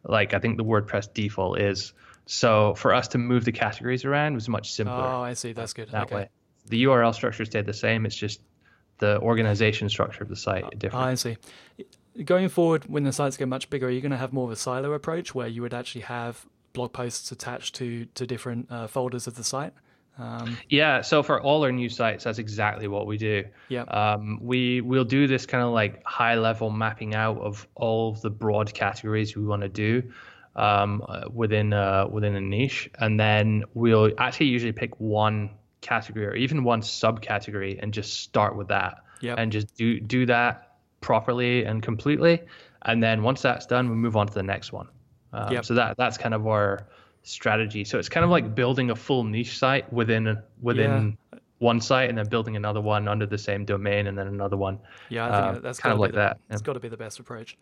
S2: Like I think the WordPress default is. So for us to move the categories around was much simpler.
S1: Oh, I see. That's good.
S2: That
S1: okay.
S2: way. The URL structure stayed the same. It's just the organization structure of the site different.
S1: I see. Going forward, when the sites get much bigger, are you going to have more of a silo approach where you would actually have blog posts attached to to different uh, folders of the site?
S2: Um, yeah, so for all our new sites, that's exactly what we do.
S1: Yeah.
S2: Um, we will do this kind of like high level mapping out of all of the broad categories we want to do um, within uh, within a niche, and then we'll actually usually pick one category or even one subcategory and just start with that
S1: yep.
S2: and just do do that properly and completely and then once that's done we move on to the next one um,
S1: yep.
S2: so that that's kind of our strategy so it's kind of like building a full niche site within within yeah. one site and then building another one under the same domain and then another one
S1: yeah i think uh, that's
S2: kind of like
S1: the,
S2: that
S1: it's yeah. got to be the best approach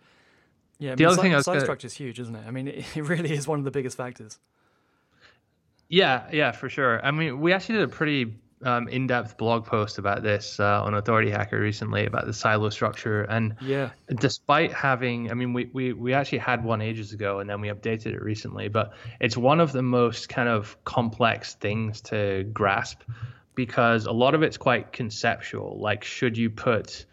S1: yeah I
S2: the
S1: mean,
S2: other
S1: site,
S2: thing I was
S1: site
S2: gonna...
S1: structure is huge isn't it i mean it really is one of the biggest factors
S2: yeah, yeah, for sure. I mean, we actually did a pretty um, in-depth blog post about this uh, on Authority Hacker recently about the silo structure. And
S1: yeah,
S2: despite having, I mean, we, we we actually had one ages ago, and then we updated it recently. But it's one of the most kind of complex things to grasp because a lot of it's quite conceptual. Like, should you put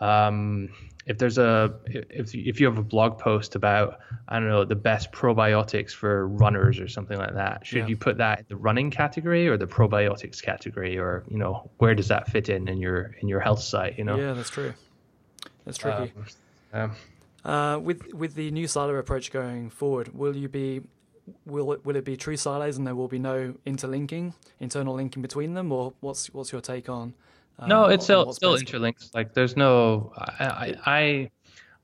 S2: um, if there's a if if you have a blog post about I don't know the best probiotics for runners or something like that, should
S1: Yeah.
S2: you put that in the running category or the probiotics category, or you know where does that fit in in your in your health site? You know.
S1: yeah, that's true. That's tricky.
S2: Um,
S1: Uh, with with the new silo approach going forward, will you be will it will it be true silos and there will be no interlinking, internal linking between them, or what's what's your take on?
S2: No, it's still still interlinks. Like there's no I, I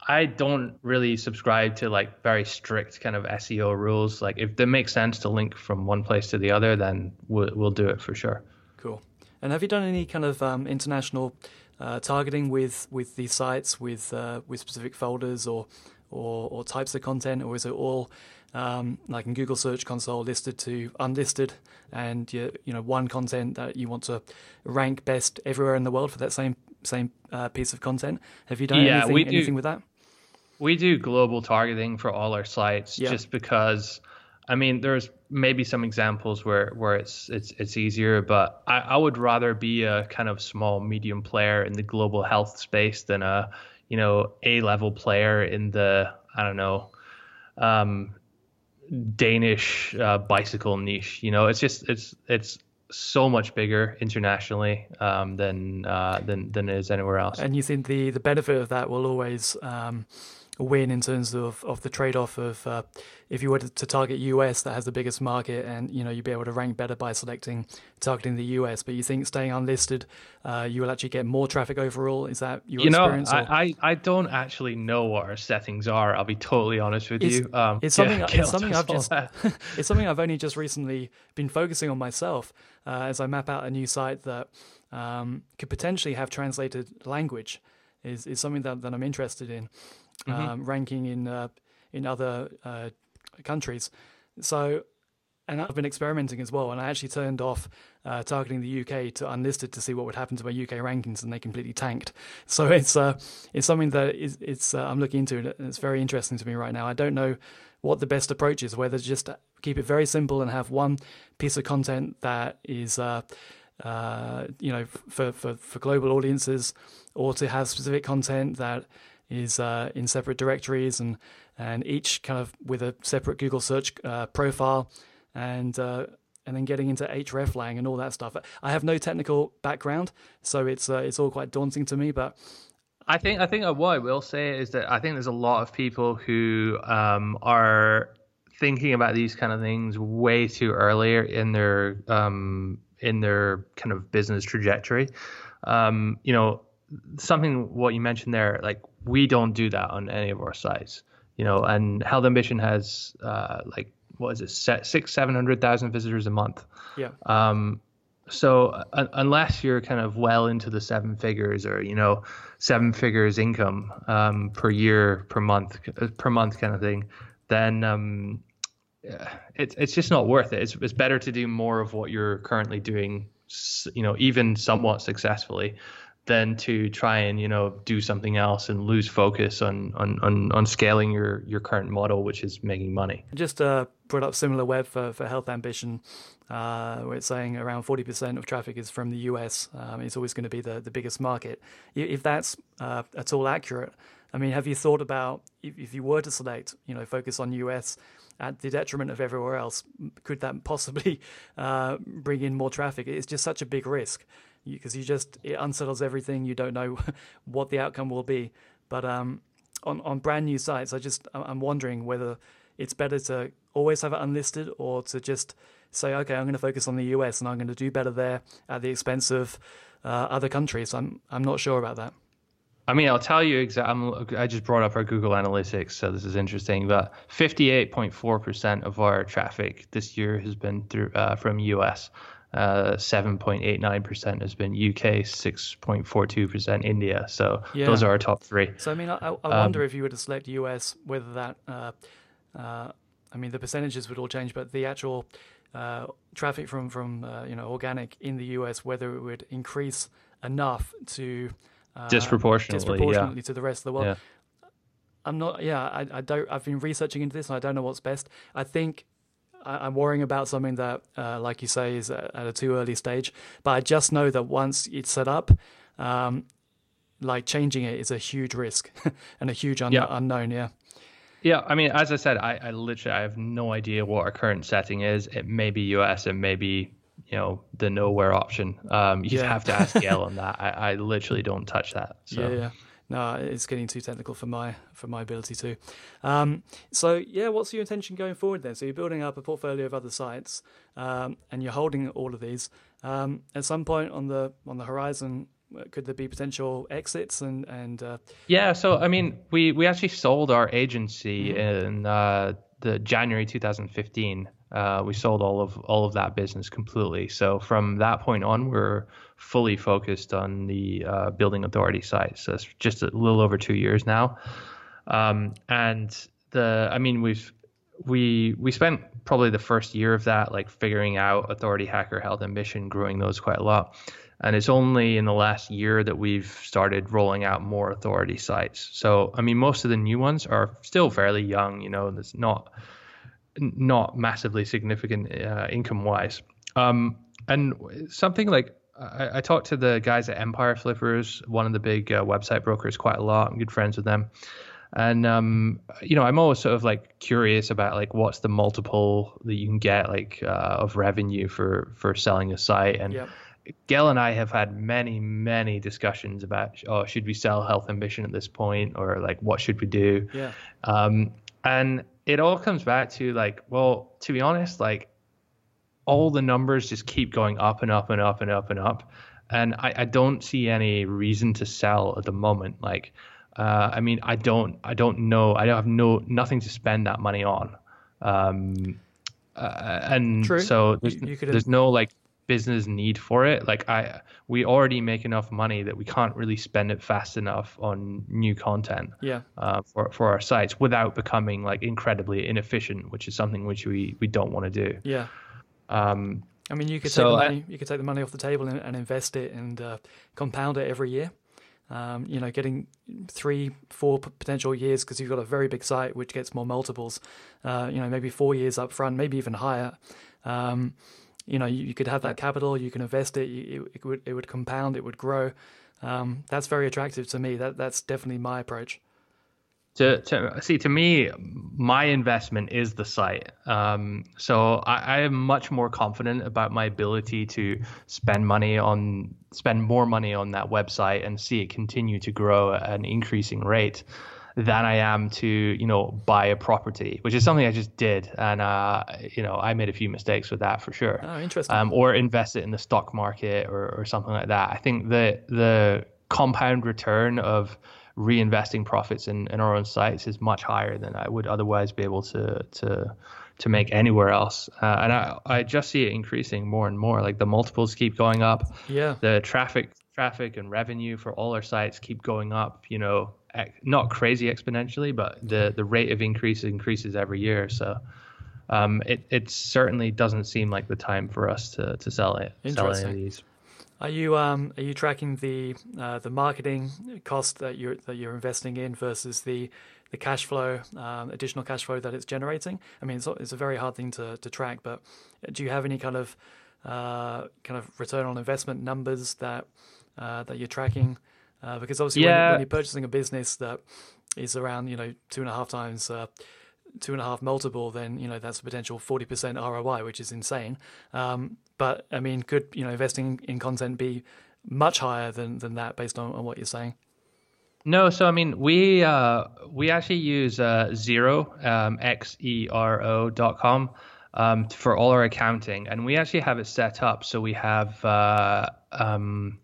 S2: I don't really subscribe to like very strict kind of SEO rules. Like if it makes sense to link from one place to the other, then we'll we'll do it for sure.
S1: Cool. And have you done any kind of um, international uh, targeting with with these sites with uh, with specific folders or, or or types of content, or is it all um, like in Google Search Console listed to unlisted, and you, you know one content that you want to rank best everywhere in the world for that same same uh, piece of content? Have you done yeah, anything, we do, anything with that?
S2: We do global targeting for all our sites, yeah. just because. I mean, there's maybe some examples where, where it's it's it's easier, but I, I would rather be a kind of small medium player in the global health space than a you know a level player in the I don't know um, Danish uh, bicycle niche. You know, it's just it's it's so much bigger internationally um, than uh, than than it is anywhere else.
S1: And you think the the benefit of that will always um, win in terms of, of the trade off of uh, if you were to, to, target US that has the biggest market and you know you'd be able to rank better by selecting targeting the US but you think staying unlisted uh, you will actually get more traffic overall? Is that your
S2: you know
S1: experience
S2: I, I, I don't actually know what our settings are I'll be totally honest with
S1: it's,
S2: you.
S1: Um, it's something, yeah, it's something I've just it's something I've only just recently been focusing on myself uh, as I map out a new site that um, could potentially have translated language is, is something that, that I'm interested in mm-hmm. um, ranking in uh, in other uh, countries. So, and I've been experimenting as well. And I actually turned off uh, targeting the UK to unlisted to see what would happen to my UK rankings, and they completely tanked. So it's uh, it's something that is it's uh, I'm looking into, and it's very interesting to me right now. I don't know what the best approach is, whether just keep it very simple and have one piece of content that is. Uh, uh, you know, for, for, for global audiences, or to have specific content that is uh, in separate directories and and each kind of with a separate Google search uh, profile and uh, and then getting into hreflang and all that stuff. I have no technical background, so it's uh, it's all quite daunting to me. But
S2: I think I think what I will say is that I think there's a lot of people who um, are thinking about these kind of things way too earlier in their um, in their kind of business trajectory. Um, you know, something what you mentioned there, like we don't do that on any of our sites, you know. And Health Ambition has uh, like what is it, six, seven hundred thousand visitors a month.
S1: Yeah.
S2: Um, so uh, unless you're kind of well into the seven figures or you know seven figures income um, per year per month uh, per month kind of thing, then um, it's it's just not worth it. It's it's better to do more of what you're currently doing, you know, even somewhat successfully, than to try and you know do something else and lose focus on on on, on scaling your your current model which is making money
S1: just uh up SimilarWeb for, for health ambition uh, where it's saying around 40% of traffic is from the US. Um, it's always going to be the, the biggest market. If that's uh, at all accurate, I mean, have you thought about if, if you were to select, you know, focus on US at the detriment of everywhere else, could that possibly uh, bring in more traffic? It's just such a big risk because you, just it unsettles everything. You don't know what the outcome will be. But um, on on brand new sites, I just I'm wondering whether it's better to always have it unlisted or to just say, okay, I'm going to focus on the US and I'm going to do better there at the expense of uh, other countries. I'm I'm not sure about that.
S2: I mean, I'll tell you exactly. I just brought up our Google Analytics, so this is interesting. But 58.4% of our traffic this year has been through uh, from US. 7.89% has been UK, 6.42% India. So yeah. those are our top three.
S1: So I mean, I, I wonder um, if you were to select US, whether that, uh, uh, I mean, the percentages would all change, but the actual uh, traffic from from uh, you know organic in the US, whether it would increase enough to
S2: uh, disproportionately,
S1: disproportionately
S2: yeah.
S1: to the rest of the world. Yeah. I'm not. Yeah, I, I don't. I've been researching into this, and I don't know what's best. I think I, am worrying about something that, uh, like you say, is at a too early stage. But I just know that once it's set up, um, like changing it is a huge risk and a huge un- yeah. unknown. Yeah.
S2: Yeah, I mean, as I said, I, I literally I have no idea what our current setting is. It may be US, it may be you know the nowhere option. Um, you yeah. have to ask Gael on that. I, I literally don't touch that. So.
S1: Yeah, yeah. No, it's getting too technical for my for my ability to. Um, so yeah, what's your intention going forward then? So you're building up a portfolio of other sites, um, and you're holding all of these. Um, at some point on the on the horizon, could there be potential exits and and? Uh...
S2: Yeah, so I mean, we we actually sold our agency mm-hmm. in uh, the January 2015. Uh, we sold all of all of that business completely. So from that point on, we're fully focused on the uh, building authority site. So it's just a little over two years now. Um, and the, I mean, we've we we spent probably the first year of that like figuring out authority hacker health ambition growing those quite a lot and it's only in the last year that we've started rolling out more authority sites so i mean most of the new ones are still fairly young you know it's not not massively significant uh, income wise um, and something like I, I, talked to the guys at Empire Flippers, one of the big uh, website brokers, quite a lot. I'm good friends with them, and um, you know, I'm always sort of like curious about like what's the multiple that you can get like uh, of revenue for for selling a site. And yep. Gael and I have had many many discussions about oh should we sell Health Ambition at this point or like what should we do?
S1: Yeah.
S2: Um, and it all comes back to like well to be honest like all the numbers just keep going up and up and up and up and up. And I, I don't see any reason to sell at the moment. Like, uh, I mean, I don't, I don't know, I don't have no nothing to spend that money on. Um, uh, and True. so there's, you, you there's no like business need for it. Like I, we already make enough money that we can't really spend it fast enough on new content.
S1: Yeah.
S2: Uh, for for our sites without becoming like incredibly inefficient, which is something which we we don't want to do.
S1: Yeah. Um, I mean, you could so take the money, I, you could take the money off the table and, and invest it and uh, compound it every year. Um, you know, getting three, four potential years because you've got a very big site which gets more multiples. Uh, you know, maybe four years up front, maybe even higher. Um, you know, you, you, could have that capital, you can invest it, you, it, it, would it would compound, it would grow. Um, that's very attractive to me. That that's definitely my approach
S2: to, to see to me my investment is the site um, so I, I, am much more confident about my ability to spend money on spend more money on that website and see it continue to grow at an increasing rate than I am to you know buy a property, which is something I just did, and uh, you know I made a few mistakes with that for sure.
S1: Oh, interesting.
S2: Um, or invest it in the stock market or, or something like that. I think the the compound return of reinvesting profits in, in our own sites is much higher than I would otherwise be able to to to make anywhere else. Uh, and I, I just see it increasing more and more. Like the multiples keep going up.
S1: Yeah.
S2: The traffic traffic and revenue for all our sites keep going up. You know, not crazy exponentially, but the the rate of increase increases every year. So. Um, it, it certainly doesn't seem like the time for us to, to sell it. Sell any of these.
S1: Are you um are you tracking the uh, the marketing cost that you're that you're investing in versus the the cash flow, um, additional cash flow that it's generating? I mean, it's, it's a very hard thing to, to track, but do you have any kind of uh, kind of return on investment numbers that uh, that you're tracking? Uh, because obviously, yeah. when, when, you're purchasing a business that is around you know two and a half times uh, two and a half multiple, then you know that's a potential forty percent ROI, which is insane. Um, but I mean, could you know investing in content be much higher than than that based on, on what you're saying?
S2: No, so I mean, we uh, we actually use uh, Xero um, x e r o dot com um, for all our accounting, and we actually have it set up so we have uh, um,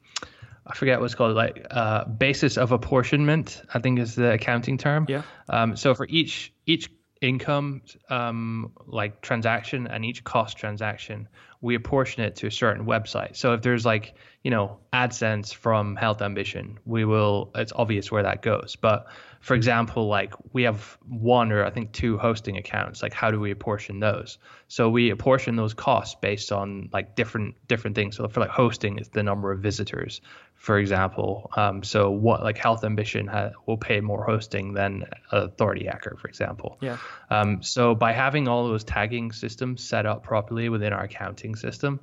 S2: I forget what's called like uh, basis of apportionment. I think is the accounting term.
S1: Yeah.
S2: Um, so for each each income um, like transaction and each cost transaction we apportion it to a certain website so if there's like you know adsense from health ambition we will it's obvious where that goes but for example like we have one or i think two hosting accounts like how do we apportion those so we apportion those costs based on like different different things so for like hosting it's the number of visitors for example. Um, so what like Health Ambition ha- will pay more hosting than Authority Hacker, for example.
S1: Yeah.
S2: Um, so by having all those tagging systems set up properly within our accounting system,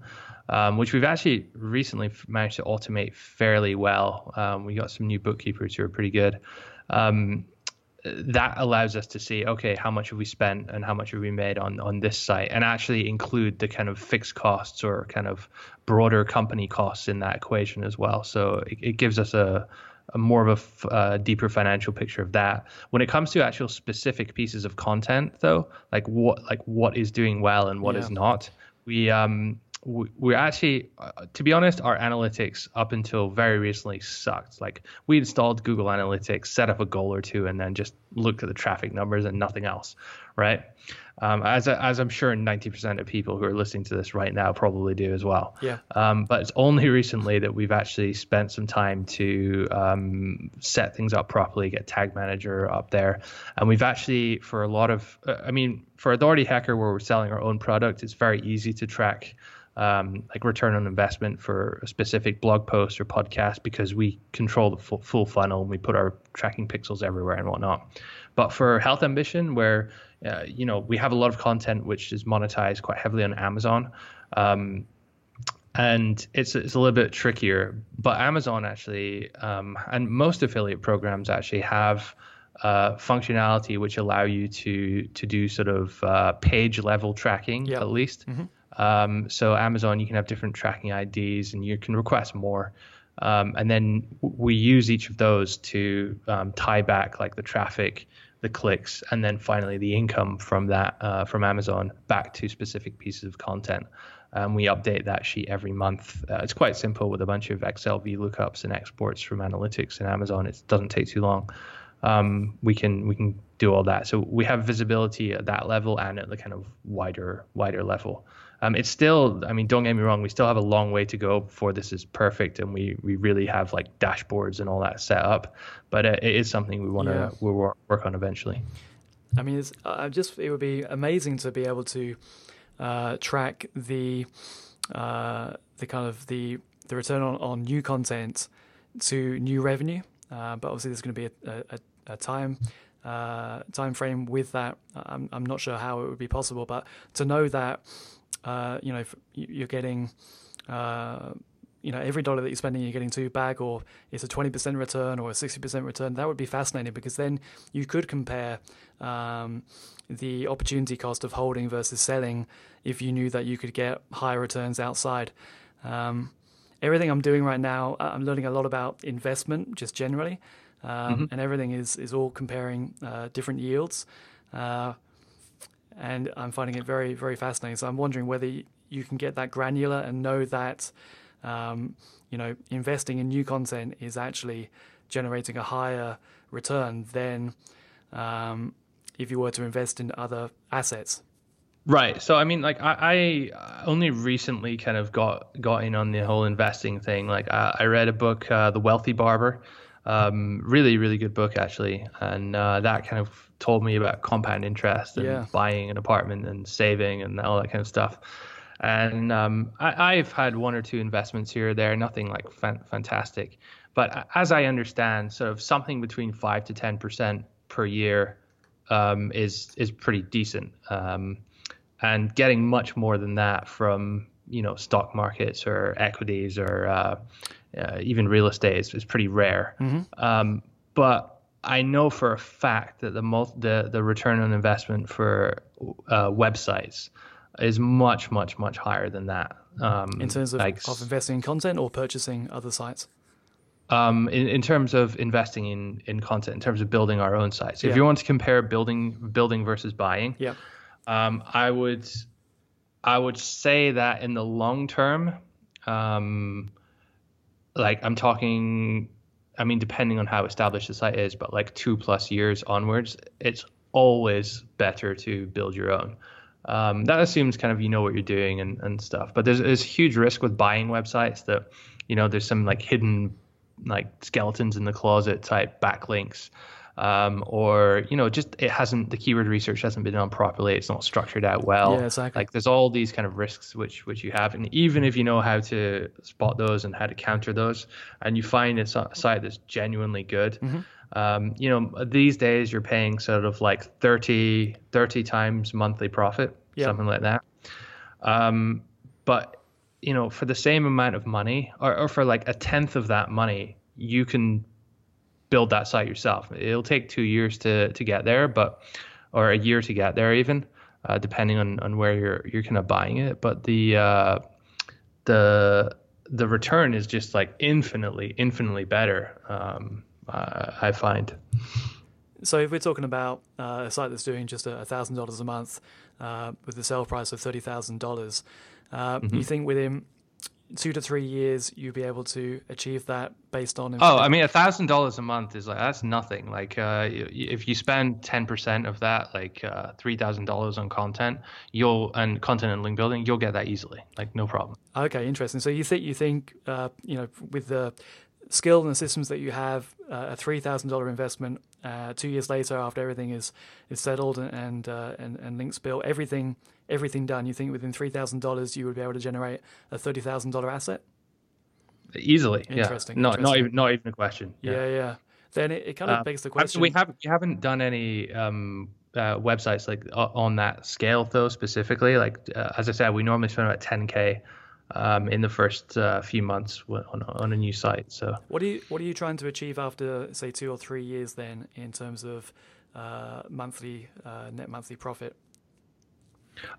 S2: um, which we've actually recently managed to automate fairly well. Um, we got some new bookkeepers who are pretty good. Um, that allows us to see okay how much have we spent and how much have we made on on this site and actually include the kind of fixed costs or kind of broader company costs in that equation as well so it, it gives us a a more of a f- uh, deeper financial picture of that. When it comes to actual specific pieces of content, though, like what like what is doing well and what
S1: Yeah.
S2: is not, we um we, we actually, uh, to be honest, our analytics up until very recently sucked. Like we installed Google Analytics, set up a goal or two, and then just looked at the traffic numbers and nothing else, right? Um, as as I'm sure 90% of people who are listening to this right now probably do as well.
S1: Yeah.
S2: Um, but it's only recently that we've actually spent some time to um, set things up properly, get Tag Manager up there, and we've actually for a lot of, uh, I mean, for Authority Hacker where we're selling our own product, it's very easy to track. Um, like return on investment for a specific blog post or podcast because we control the full, full funnel and we put our tracking pixels everywhere and whatnot. But for Health Ambition, where uh, you know we have a lot of content which is monetized quite heavily on Amazon, um, and it's it's a little bit trickier. But Amazon actually, um, and most affiliate programs actually have uh, functionality which allow you to to do sort of uh, page level tracking
S1: Yeah.
S2: at least. Um, so Amazon, you can have different tracking IDs, and you can request more. Um, and then we use each of those to um, tie back like the traffic, the clicks, and then finally the income from that uh, from Amazon back to specific pieces of content. Um, we update that sheet every month. Uh, it's quite simple with a bunch of Excel VLOOKUPs and exports from analytics in Amazon. It doesn't take too long. Um, we can we can do all that. So we have visibility at that level and at the kind of wider wider level. Um, it's still, I mean, don't get me wrong, we still have a long way to go before this is perfect, and we we really have like dashboards and all that set up. But uh, it is something we want to
S1: Yeah.
S2: we'll work on eventually.
S1: I mean, it's, I just it would be amazing to be able to uh, track the uh, the kind of the the return on, on new content to new revenue. Uh, but obviously, there's going to be a, a, a time uh, time frame with that. I'm I'm not sure how it would be possible, but to know that uh, you know you're getting uh, you know every dollar that you're spending you're getting two back or it's a 20% return or a 60% return that would be fascinating because then you could compare um, the opportunity cost of holding versus selling if you knew that you could get higher returns outside. Um, everything i'm doing right now I- i'm learning a lot about investment just generally um, and everything is is all comparing uh, different yields. Uh, and I'm finding it very, very fascinating. So I'm wondering whether you can get that granular and know that, um, you know, investing in new content is actually generating a higher return than um, if you were to invest in other assets.
S2: Right. So I mean, like I, I only recently kind of got got in on the whole investing thing. Like I, I read a book, uh, The Wealthy Barber, um, really really good book actually, and uh, that kind of told me about compound interest and
S1: Yeah.
S2: buying an apartment and saving and all that kind of stuff. And um, I, I've had one or two investments here or there, nothing like fan- fantastic. But as I understand, sort of something between five to ten percent per year um, is is pretty decent. Um, and getting much more than that from you know stock markets or equities or uh, uh, even real estate is, is pretty rare. Um, but I know for a fact that the mul- the the return on investment for uh, websites is much much much higher than that. Um,
S1: In terms of,
S2: like,
S1: of investing in content or purchasing other sites.
S2: um, in, in terms of investing in, in content, in terms of building our own sites. If
S1: Yeah.
S2: you want to compare building building versus buying,
S1: Yeah.
S2: um, I would I would say that in the long term, um, like I'm talking, I mean, depending on how established the site is, but like two plus years onwards, it's always better to build your own. Um, that assumes kind of you know what you're doing and, and stuff. But there's there's huge risk with buying websites that, you know, there's some like hidden like skeletons in the closet type backlinks. Um, or you know, just it hasn't the keyword research hasn't been done properly. It's not structured out well.
S1: Yeah, exactly.
S2: Like there's all these kind of risks which which you have, and even if you know how to spot those and how to counter those, and you find a site that's genuinely good,
S1: Mm-hmm.
S2: um, you know these days you're paying sort of like 30, 30 times monthly profit,
S1: Yeah.
S2: something like that. Um, but you know for the same amount of money, or, or for like a tenth of that money, you can build that site yourself. It'll take two years to to get there, but or a year to get there even, uh, depending on, on where you're you're kind of buying it. But the uh, the the return is just like infinitely, infinitely better. Um, uh, I find.
S1: So if we're talking about uh, a site that's doing just a thousand dollars a month uh, with the sale price of thirty thousand dollars, uh, mm-hmm. you think within two to three years you'll be able to achieve that based on
S2: oh i mean a thousand dollars a month is like that's nothing. Like uh, if you spend 10% of that like uh, $3000 on content you'll and content and link building you'll get that easily. Like no problem.
S1: Okay interesting. So you think you think uh, you know with the skill and the systems that you have, uh, a three thousand dollar investment. Uh, two years later, after everything is is settled and and uh, and, and links built, everything everything done, you think within three thousand dollars you would be able to generate a thirty thousand dollar asset?
S2: Easily, interesting. Yeah. Not not even not even a question.
S1: Yeah, yeah. yeah. Then it, it kind of uh, begs the question.
S2: We haven't we haven't done any um, uh, websites like on that scale though specifically. Like uh, as I said, we normally spend about ten k um, in the first uh, few months on, on a new site. So,
S1: what are you what are you trying to achieve after say two or three years then in terms of uh, monthly uh, net monthly profit?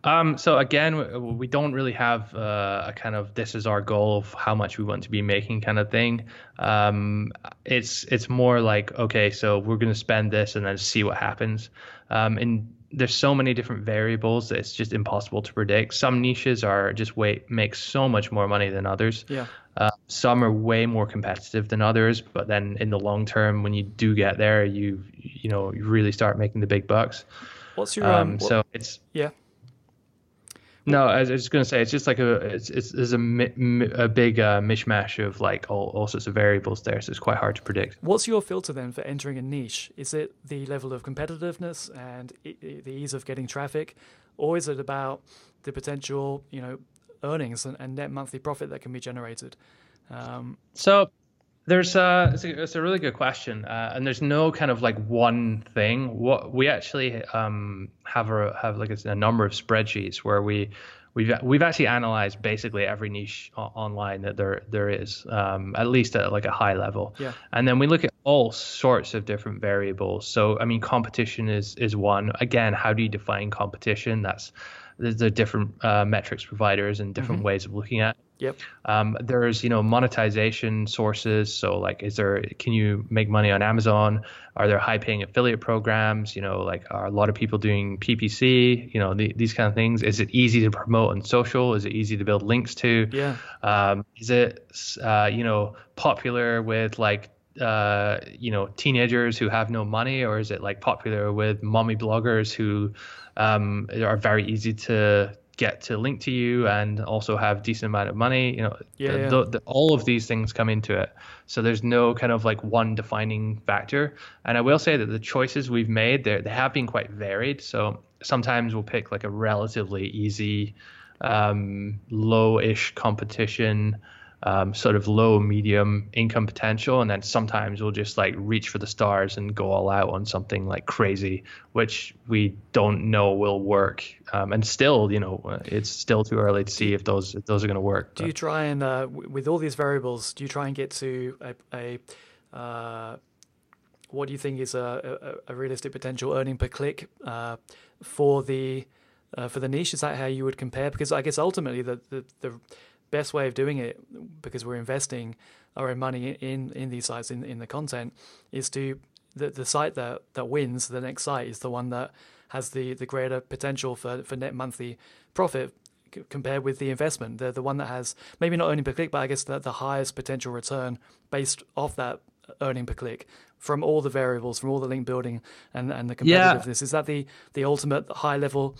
S2: Um, so again, we don't really have uh, a kind of this is our goal of how much we want to be making kind of thing. Um, it's it's more like okay, so we're going to spend this and then see what happens. Um, and there's so many different variables that it's just impossible to predict. Some niches are just way make so much more money than others.
S1: Yeah. Uh,
S2: some are way more competitive than others, but then in the long term, when you do get there, you you know you really start making the big bucks.
S1: What's your um, um
S2: so it's
S1: yeah.
S2: No, I was just gonna say it's just like a it's it's there's a, a big uh, mishmash of like all, all sorts of variables there, so it's quite hard to predict.
S1: What's your filter then for entering a niche? Is it the level of competitiveness and the ease of getting traffic, or is it about the potential you know earnings and, and net monthly profit that can be generated?
S2: Um, so there's a it's, a it's, a really good question, uh, and there's no kind of like one thing. What we actually um, have a have like a, a number of spreadsheets where we we've we've actually analyzed basically every niche online that there there is, um, at least at like a high level.
S1: Yeah.
S2: And then we look at all sorts of different variables. So I mean, competition is is one. Again, how do you define competition? That's there's the different uh, metrics providers and different mm-hmm. ways of looking at.
S1: Yep.
S2: Um, there's you know monetization sources. So like, is there can you make money on Amazon? Are there high paying affiliate programs? You know, like are a lot of people doing PPC? You know, the, these kind of things. Is it easy to promote on social? Is it easy to build links to?
S1: Yeah.
S2: Um, is it uh, you know popular with like uh, you know teenagers who have no money, or is it like popular with mommy bloggers who um, are very easy to get to link to you and also have decent amount of money you know
S1: yeah, the,
S2: yeah. The, the, all of these things come into it. So there's no kind of like one defining factor. And i will say that the choices we've made they they have been quite varied. So sometimes we'll pick like a relatively easy um, low-ish competition um, sort of low medium income potential. And then sometimes we'll just like reach for the stars and go all out on something like crazy which we don't know will work. Um, and still you know it's still too early to see if those if those are going to work
S1: do but. you try and uh, w- with all these variables do you try and get to a, a uh, what do you think is a, a, a realistic potential earning per click uh, for the uh, for the niche? Is that how you would compare? Because i guess ultimately the, the, the best way of doing it, because we're investing our own money in in these sites in in the content, is to the the site that that wins the next site is the one that has the the greater potential for for net monthly profit compared with the investment. The the one that has maybe not earning per click, but I guess the the highest potential return based off that earning per click from all the variables, from all the link building and and the competitiveness. Yeah. Is that the the ultimate high level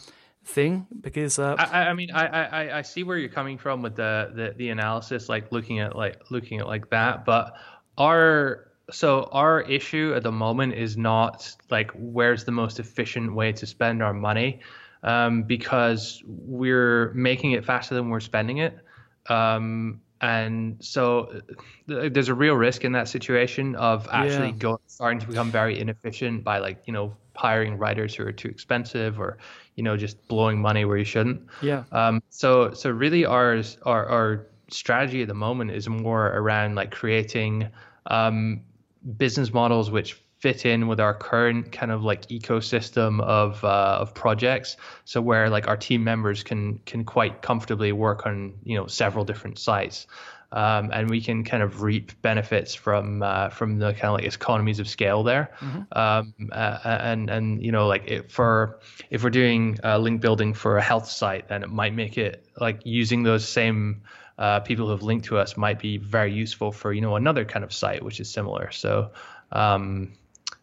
S1: thing because uh,
S2: I, I mean I, I I see where you're coming from with the, the the analysis like looking at like looking at like that but our so our issue at the moment is not like where's the most efficient way to spend our money um, because we're making it faster than we're spending it um, and so th- there's a real risk in that situation of actually yeah. starting to become very inefficient by like you know hiring writers who are too expensive or you know just blowing money where you shouldn't.
S1: Yeah.
S2: Um. So so really ours our our strategy at the moment is more around like creating um business models which fit in with our current kind of like ecosystem of uh, of projects. So where like our team members can can quite comfortably work on you know several different sites. Um, and we can kind of reap benefits from uh, from the kind of like economies of scale there. Mm-hmm. Um, uh, and and you know like it, for if we're doing uh, link building for a health site, then it might make it like using those same uh, people who have linked to us might be very useful for you know another kind of site which is similar. So um,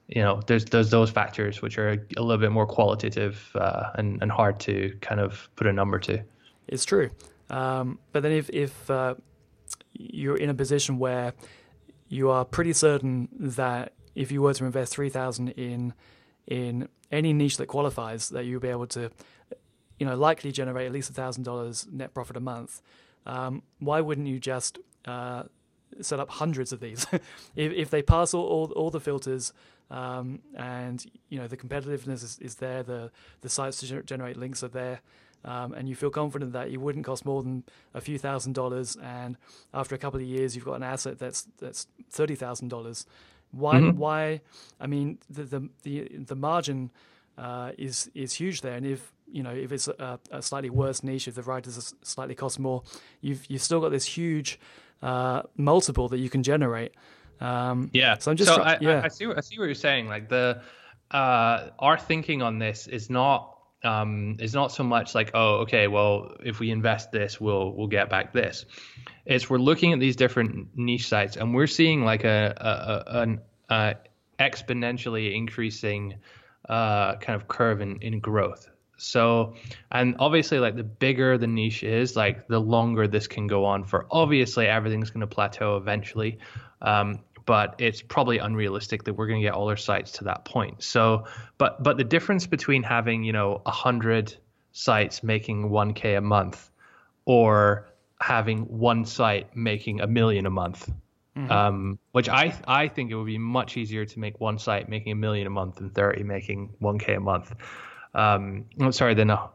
S2: you know there's there's those factors which are a little bit more qualitative uh, and and hard to kind of put a number to.
S1: It's true, um, but then if if uh, you're in a position where you are pretty certain that if you were to invest 3000 in in any niche that qualifies that you'll be able to you know likely generate at least $1000 net profit a month. Um, why wouldn't you just uh, set up hundreds of these? If, if they pass all, all, all the filters um, and you know the competitiveness is, is there the the sites to generate links are there um, and you feel confident that it wouldn't cost more than a few thousand dollars, and after a couple of years, you've got an asset that's that's thirty thousand dollars. Why? Mm-hmm. Why? I mean, the the the, the margin uh, is is huge there, and if you know if it's a, a, slightly worse niche, if the writers slightly cost more, you've you've still got this huge uh, multiple that you can generate.
S2: Um, yeah. So I'm just so I, yeah. I, I, see what I see what you're saying. Like the uh, our thinking on this is not um, is not so much like, oh, okay, well, if we invest this, we'll we'll get back this. It's we're looking at these different niche sites and we're seeing like a, a, a an a exponentially increasing uh, kind of curve in, in growth. So, and obviously, like the bigger the niche is, like the longer this can go on for. Obviously, everything's going to plateau eventually. Um, but it's probably unrealistic that we're going to get all our sites to that point. So, but but the difference between having you know a hundred sites making 1k a month, or having one site making a million a month, mm-hmm. um, which I I think it would be much easier to make one site making a million a month than 30 making 1k a month. Um, I'm sorry, then uh,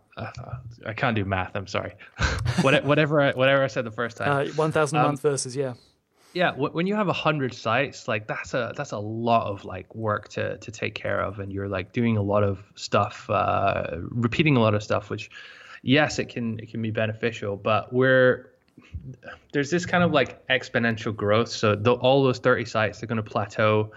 S2: I can't do math. I'm sorry. whatever, I, whatever I said the first time.
S1: Uh, 1,000 a um, month versus yeah
S2: yeah when you have a hundred sites like that's a that's a lot of like work to to take care of and you're like doing a lot of stuff uh, repeating a lot of stuff which yes it can it can be beneficial but we're there's this kind of like exponential growth so the, all those 30 sites they're going to plateau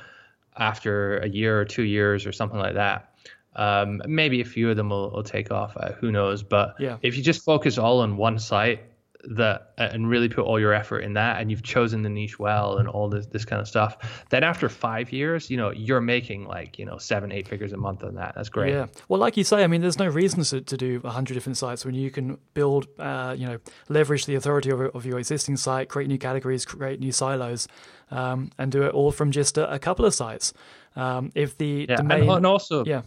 S2: after a year or two years or something like that um, maybe a few of them will, will take off uh, who knows but yeah. if you just focus all on one site that and really put all your effort in that and you've chosen the niche well and all this this kind of stuff then after five years you know you're making like you know seven eight figures a month on that. That's great.
S1: Yeah. Well like you say i mean there's no reason to, to do 100 different sites when you can build uh, you know leverage the authority of, of your existing site create new categories create new silos um, and do it all from just a, a couple of sites. Um, if the
S2: yeah,
S1: domain,
S2: and, and also yeah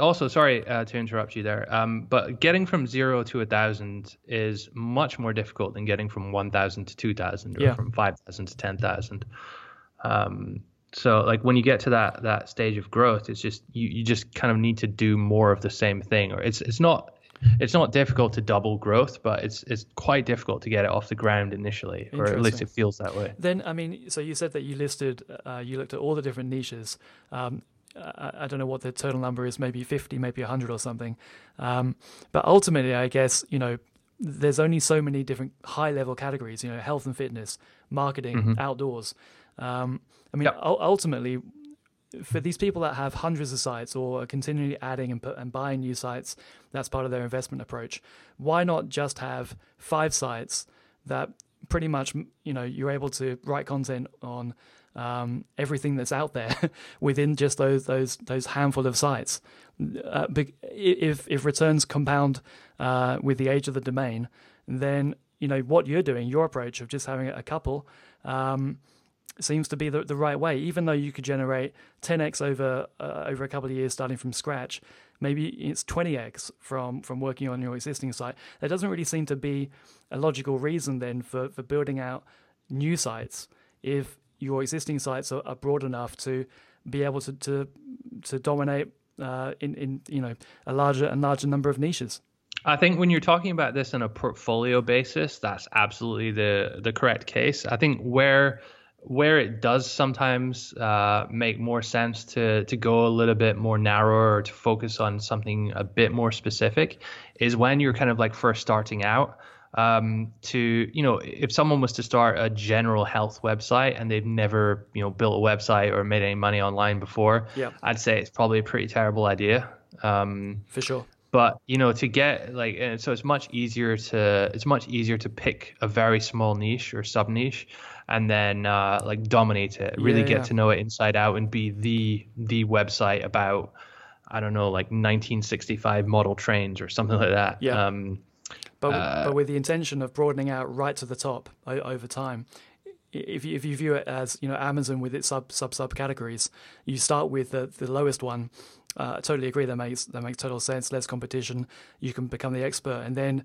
S2: also sorry uh, to interrupt you there um, but getting from zero to a thousand is much more difficult than getting from 1000 to 2000 or yeah. from 5000 to 10000 um, so like when you get to that that stage of growth it's just you, you just kind of need to do more of the same thing or it's it's not it's not difficult to double growth, but it's it's quite difficult to get it off the ground initially, or at least it feels that way.
S1: Then, I mean, so you said that you listed, uh, you looked at all the different niches. Um, I, I don't know what the total number is, maybe 50, maybe 100 or something. Um, but ultimately, I guess, you know, there's only so many different high level categories, you know, health and fitness, marketing, mm-hmm. outdoors. Um, I mean, yep. u- ultimately, for these people that have hundreds of sites or are continually adding and, put, and buying new sites, that's part of their investment approach. Why not just have five sites that pretty much, you know, you're able to write content on um, everything that's out there within just those those those handful of sites. Uh, if if returns compound uh, with the age of the domain, then you know what you're doing, your approach of just having a couple. Um, seems to be the, the right way. Even though you could generate 10x over uh, over a couple of years starting from scratch, maybe it's 20x from from working on your existing site. There doesn't really seem to be a logical reason then for for building out new sites if your existing sites are, are broad enough to be able to to, to dominate uh, in in you know a larger and larger number of niches.
S2: I think when you're talking about this on a portfolio basis, that's absolutely the the correct case. I think where where it does sometimes uh, make more sense to to go a little bit more narrow or to focus on something a bit more specific is when you're kind of like first starting out um, to you know if someone was to start a general health website and they've never you know built a website or made any money online before
S1: Yeah.
S2: i'd say it's probably a pretty terrible idea um,
S1: For sure.
S2: but you know to get like and so it's much easier to it's much easier to pick a very small niche or sub niche and then uh, like dominate it really
S1: Yeah,
S2: get
S1: yeah.
S2: to know it inside out and be the the website about i don't know like 1965 model trains or something like that
S1: Yeah.
S2: um
S1: but
S2: Uh,
S1: but with the intention of broadening out right to the top o- over time. If you, if you view it as you know Amazon with its sub sub sub categories, you start with the, the lowest one. Uh, I totally agree. That makes that makes total sense. Less competition, you can become the expert, and then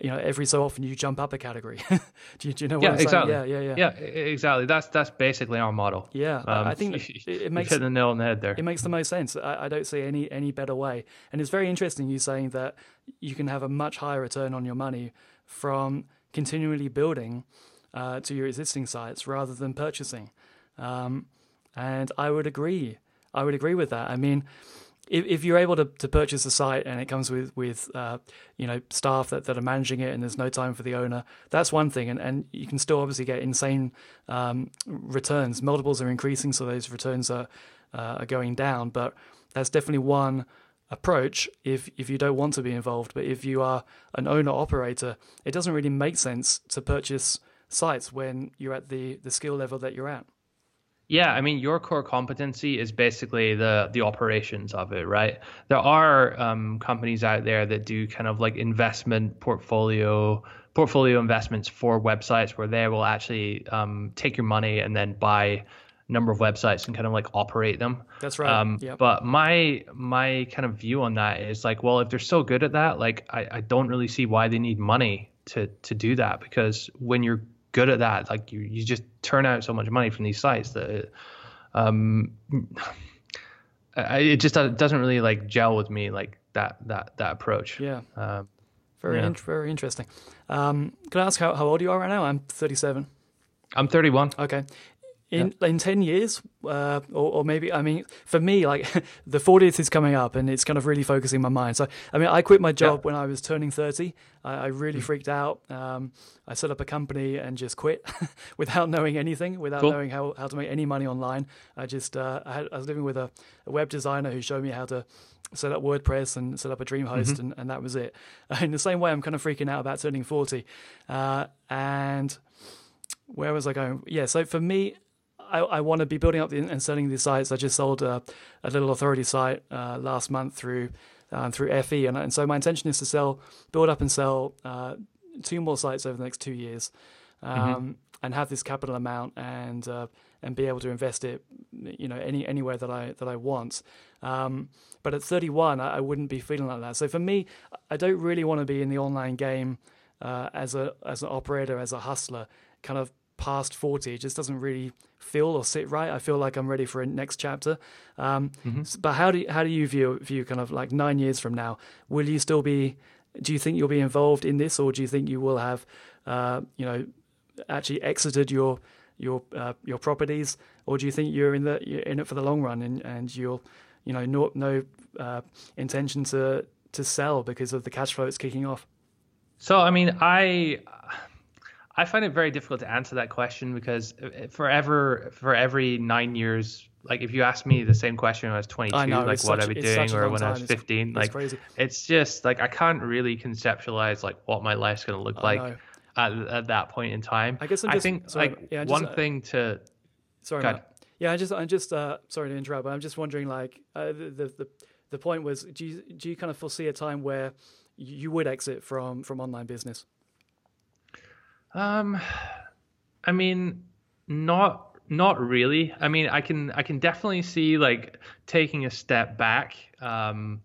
S1: you know every so often you jump up a category. do, you, do you know what
S2: yeah
S1: I'm saying?
S2: exactly
S1: Yeah, yeah, yeah.
S2: yeah e- exactly that's that's basically our model
S1: Yeah, I-
S2: um,
S1: I think it, it makes
S2: hit the nail on the head there
S1: it makes the most sense. I, I don't see any any better way, and it's very interesting you saying that you can have a much higher return on your money from continually building uh, to your existing sites rather than purchasing. Um, and I would agree. I would agree with that. I mean, if, if you're able to, to purchase a site and it comes with with uh, you know staff that, that are managing it and there's no time for the owner, that's one thing, and, and you can still obviously get insane um, returns. Multiples are increasing, so those returns are uh, are going down. But that's definitely one approach if if you don't want to be involved. But if you are an owner operator, it doesn't really make sense to purchase sites when you're at the the skill level that you're at.
S2: Yeah, I mean, your core competency is basically the the operations of it, right? There are um, companies out there that do kind of like investment portfolio portfolio investments for websites where they will actually um, take your money and then buy a number of websites and kind of like operate them.
S1: That's right.
S2: Um,
S1: Yep.
S2: But my my kind of view on that is like, well, if they're so good at that, like I, I don't really see why they need money to to do that because when you're good at that, like you you just turn out so much money from these sites that it, um I, it just do- doesn't really like gel with me like that that that approach.
S1: Yeah.
S2: Um,
S1: Very,
S2: Yeah.
S1: int- very interesting. Um, can I ask how, how old you are right now? I'm 37.
S2: I'm 31.
S1: Okay. In in 10 years, uh, or, or maybe, I mean, for me, like the 40th is coming up and it's kind of really focusing my mind. So, I mean, I quit my job when I was turning 30. I, I really
S2: Mm.
S1: freaked out. Um, I set up a company and just quit without knowing anything, without
S2: Cool.
S1: knowing how, how to make any money online. I just, uh, I, had, I was living with a, a web designer who showed me how to set up WordPress and set up a DreamHost, and, and that was it. In the same way, I'm kind of freaking out about turning 40. Uh, and where was I going? Yeah, so for me, I, I want to be building up the, and selling these sites. I just sold a, a little authority site uh, last month through um, through FE, and, and so my intention is to sell, build up and sell uh, two more sites over the next two years, um, and have this capital amount and uh, and be able to invest it, you know, any anywhere that I that I want. Um, but at 31, I, I wouldn't be feeling like that. So for me, I don't really want to be in the online game uh, as a as an operator, as a hustler, kind of past 40. It just doesn't really feel or sit right. I feel like I'm ready for a next chapter. Um, s- But how do you, how do you view view kind of like nine years from now? Will you still be? Do you think you'll be involved in this, or do you think you will have, uh, you know, actually exited your your uh, your properties, or do you think you're in the you're in it for the long run and and you'll, you know, no no uh, intention to to sell because of the cash flow it's kicking off?
S2: So I mean, I I find it very difficult to answer that question because forever for every nine years, like if you ask me the same question when I was 22,
S1: know,
S2: like what
S1: such-
S2: I'd be doing, or when I was 15,
S1: it's
S2: like
S1: crazy.
S2: it's just like I can't really conceptualize like what my life's going to look
S1: I
S2: like at, at that point in time.
S1: I guess I'm
S2: I
S1: just-
S2: think
S1: sorry,
S2: like
S1: yeah, just,
S2: one
S1: uh,
S2: thing to
S1: Sorry. Yeah, I just, I'm just, uh, sorry to interrupt, but I'm just wondering, like, uh, the, the the the point was, do you do you kind of foresee a time where you would exit from from online business?
S2: Um, I mean, not not really. I mean, I can I can definitely see like taking a step back. Um,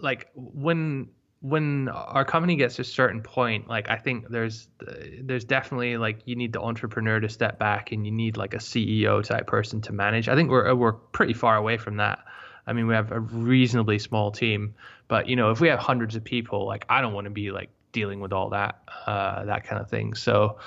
S2: like when when our company gets to a certain point, like I think there's there's definitely like you need the entrepreneur to step back and you need like a CEO type person to manage. I think we're we're pretty far away from that. I mean, we have a reasonably small team, but you know, if we have hundreds of people, like I don't want to be like dealing with all that uh, that kind of thing. So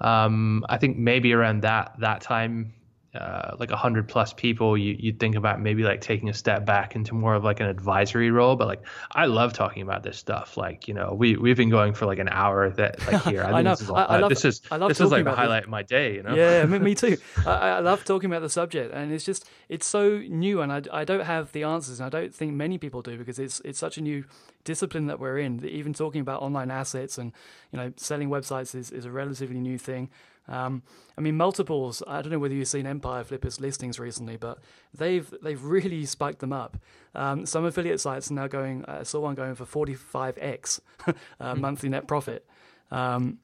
S2: um, I think maybe around that that time uh, like a hundred plus people, you you'd think about maybe like taking a step back into more of like an advisory role. But like I love talking about this stuff. Like you know we we've been going for like an hour that like here. I,
S1: I know.
S2: This is,
S1: I, I love,
S2: this is
S1: I love
S2: this is like the highlight
S1: this.
S2: of my day. You know.
S1: Yeah, me, me too. I, I love talking about the subject, and it's just it's so new, and I, I don't have the answers, and I don't think many people do because it's it's such a new discipline that we're in. That even talking about online assets and you know selling websites is, is a relatively new thing. Um, I mean, multiples. I don't know whether you've seen Empire Flippers listings recently, but they've they've really spiked them up. Um, some affiliate sites are now going. I saw one going for forty five x uh, monthly net profit. Um,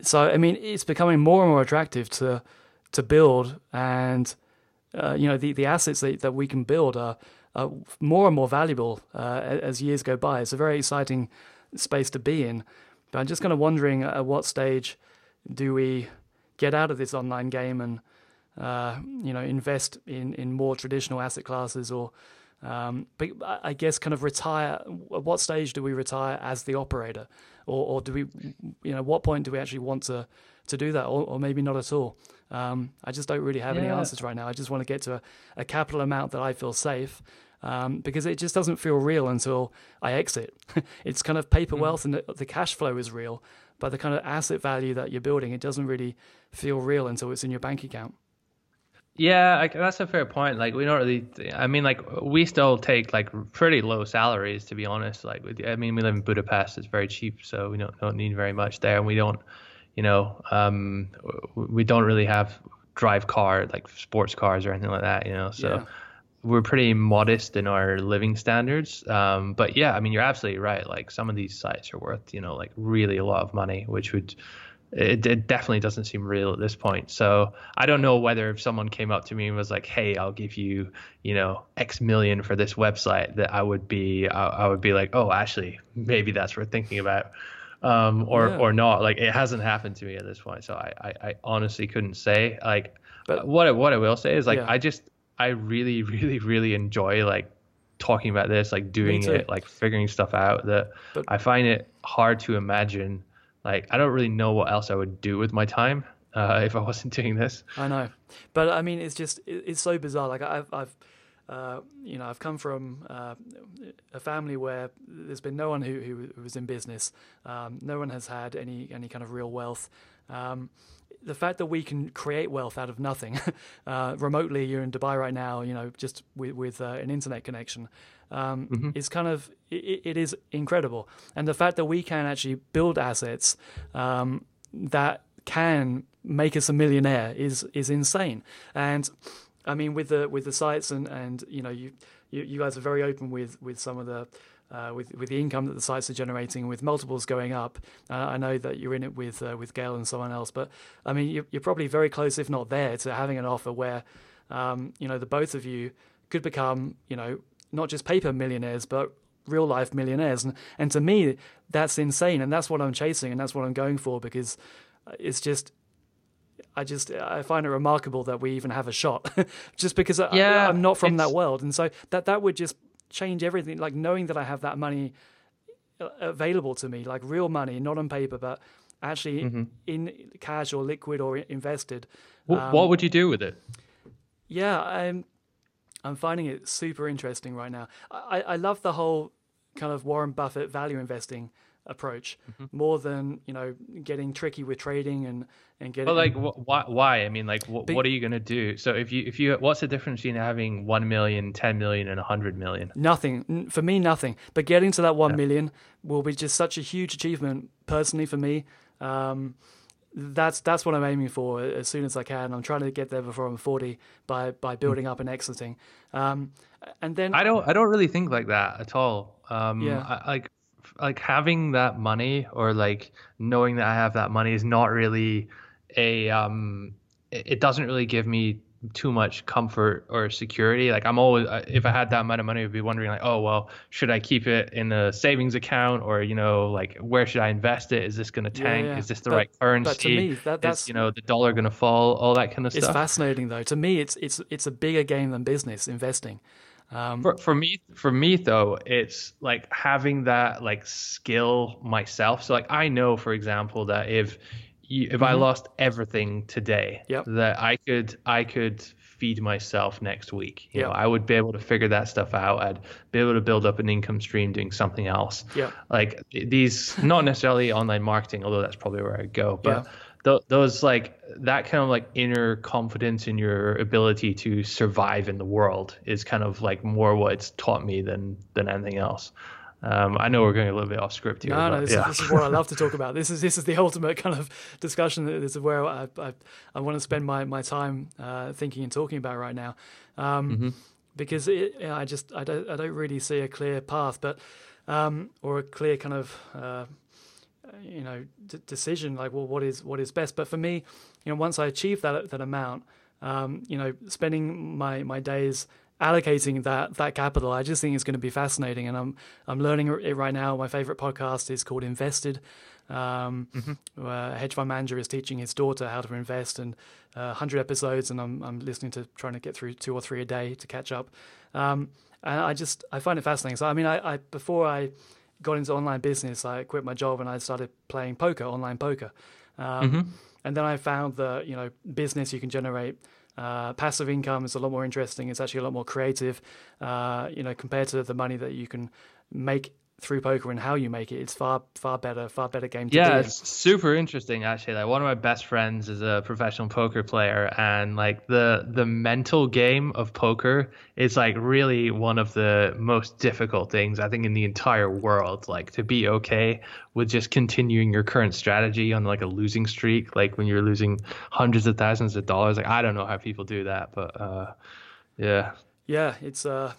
S1: so I mean, it's becoming more and more attractive to to build, and uh, you know the the assets that, that we can build are, are more and more valuable uh, as years go by. It's a very exciting space to be in. But I'm just kind of wondering at what stage do we get out of this online game and uh, you know invest in in more traditional asset classes or um, but I guess kind of retire. At what stage do we retire as the operator, or, or do we, you know, what point do we actually want to to do that, or, or maybe not at all? Um, I just don't really have any answers right now. I just want to get to a, a capital amount that I feel safe. Um, because it just doesn't feel real until I exit. it's kind of paper wealth and the, the cash flow is real, but the kind of asset value that you're building, it doesn't really feel real until it's in your bank account.
S2: Yeah, I, that's a fair point. Like we don't really. I mean, like we still take like pretty low salaries to be honest. Like with, I mean, we live in Budapest. It's very cheap, so we don't don't need very much there, and we don't, you know, um, we don't really have drive car like sports cars or anything like that. You know, so.
S1: Yeah.
S2: We're pretty modest in our living standards, um, but yeah, I mean, you're absolutely right. Like some of these sites are worth, you know, like really a lot of money, which would it, it definitely doesn't seem real at this point. So I don't know whether if someone came up to me and was like, "Hey, I'll give you, you know, X million for this website," that I would be, I, I would be like, "Oh, actually, maybe that's worth thinking about." Um, or
S1: Yeah.
S2: or not. Like it hasn't happened to me at this point, so I I, I honestly couldn't say. Like,
S1: But-
S2: what I, what I will say is like
S1: Yeah.
S2: I just I really really really enjoy like talking about this, like doing it, like figuring stuff out. That
S1: But-
S2: I find it hard to imagine. Like I don't really know what else I would do with my time uh, if I wasn't doing this.
S1: I know, but I mean, it's just it's so bizarre. Like I've I've uh, you know I've come from uh, a family where there's been no one who who, who was in business. Um, no one has had any any kind of real wealth. Um, the fact that we can create wealth out of nothing uh, remotely, you're in Dubai right now, you know, just with, with uh, an internet connection, um, is kind of it, it is incredible. And the fact that we can actually build assets um, that can make us a millionaire is is insane. And I mean, with the with the sites and and you know you you, you guys are very open with with some of the uh, with with the income that the sites are generating, with multiples going up. Uh, I know that you're in it with uh, with Gael and someone else, but I mean, you're, you're probably very close, if not there, to having an offer where um, you know the both of you could become you know not just paper millionaires, but real life millionaires. And and to me, that's insane, and that's what I'm chasing, and that's what I'm going for because it's just I just I find it remarkable that we even have a shot, just because I,
S2: Yeah,
S1: I'm not from that world, and so that that would just change everything. Like knowing that I have that money uh, available to me, like real money, not on paper, but actually
S2: Mm-hmm.
S1: in cash or liquid or invested.
S2: Wh-
S1: Um,
S2: what would you do with it?
S1: Yeah, I'm I'm finding it super interesting right now. I, I love the whole kind of Warren Buffett value investing approach
S2: Mm-hmm.
S1: more than you know getting tricky with trading and and getting
S2: But like, wh- why? Why? I mean, like, wh- what are you gonna do? So if you if you what's the difference between having one million, ten million, and a hundred million?
S1: Nothing for me. Nothing. But getting to that one million will be just such a huge achievement personally for me. Um, that's that's what I'm aiming for as soon as I can. I'm trying to get there before I'm 40 by by building up and exiting. Um, and then
S2: I don't I don't really think like that at all. Um,
S1: Yeah.
S2: I, like like having that money or like knowing that I have that money is not really a um. It, doesn't really give me too much comfort or security. Like I'm always if I had that amount of money, I'd be wondering like, oh well, should I keep it in a savings account or you know like where should I invest it? Is this going to
S1: Yeah,
S2: tank?
S1: yeah.
S2: Is this the right currency?
S1: but to me, that- that's-
S2: is you know the dollar going to fall? All that kind of
S1: it's
S2: stuff.
S1: It's fascinating though. To me, it's it's it's a bigger game than business investing. Um,
S2: for, for me for me though it's like having that like skill myself so like i know for example that if you, if I lost everything today,
S1: Mm-hmm. Yep.
S2: that I could I could feed myself next week. You know, I would be able to figure that stuff out. I'd be able to build up an income stream doing something else.
S1: Yeah,
S2: Like these, not necessarily online marketing, although that's probably where I go, but.
S1: Yeah.
S2: th- Those like that kind of like inner confidence in your ability to survive in the world is kind of like more what it's taught me than than anything else. Um, I know we're going a little bit off script here.
S1: No, no, this,
S2: yeah.
S1: is, this is what I love to talk about. This is this is the ultimate kind of discussion. This is where I I, I want to spend my my time uh, thinking and talking about right now, um,
S2: Mm-hmm.
S1: because it, yeah, I just I don't I don't really see a clear path, but um, or a clear kind of uh, you know d- decision like well what is what is best. But for me, you know, once I achieve that that amount, um, you know, spending my my days allocating that that capital, I just think it's going to be fascinating, and I'm I'm learning it right now. My favorite podcast is called Invested. Um, where a hedge fund manager is teaching his daughter how to invest, and uh, 100 episodes, and I'm I'm listening to trying to get through two or three a day to catch up. Um, and I just I find it fascinating. So I mean, I, I before I got into online business, I quit my job and I started playing poker, online poker. Um, And then I found that you know business you can generate uh, passive income is a lot more interesting. It's actually a lot more creative, uh, you know, compared to the money that you can make through poker and how you make it. It's far far better, far better game to
S2: yeah it's super interesting actually like one of my best friends is a professional poker player and like the the mental game of poker is like really one of the most difficult things i think in the entire world like to be okay with just continuing your current strategy on like a losing streak like when you're losing hundreds of thousands of dollars like i don't know how people do that but uh yeah
S1: Yeah, it's. Uh,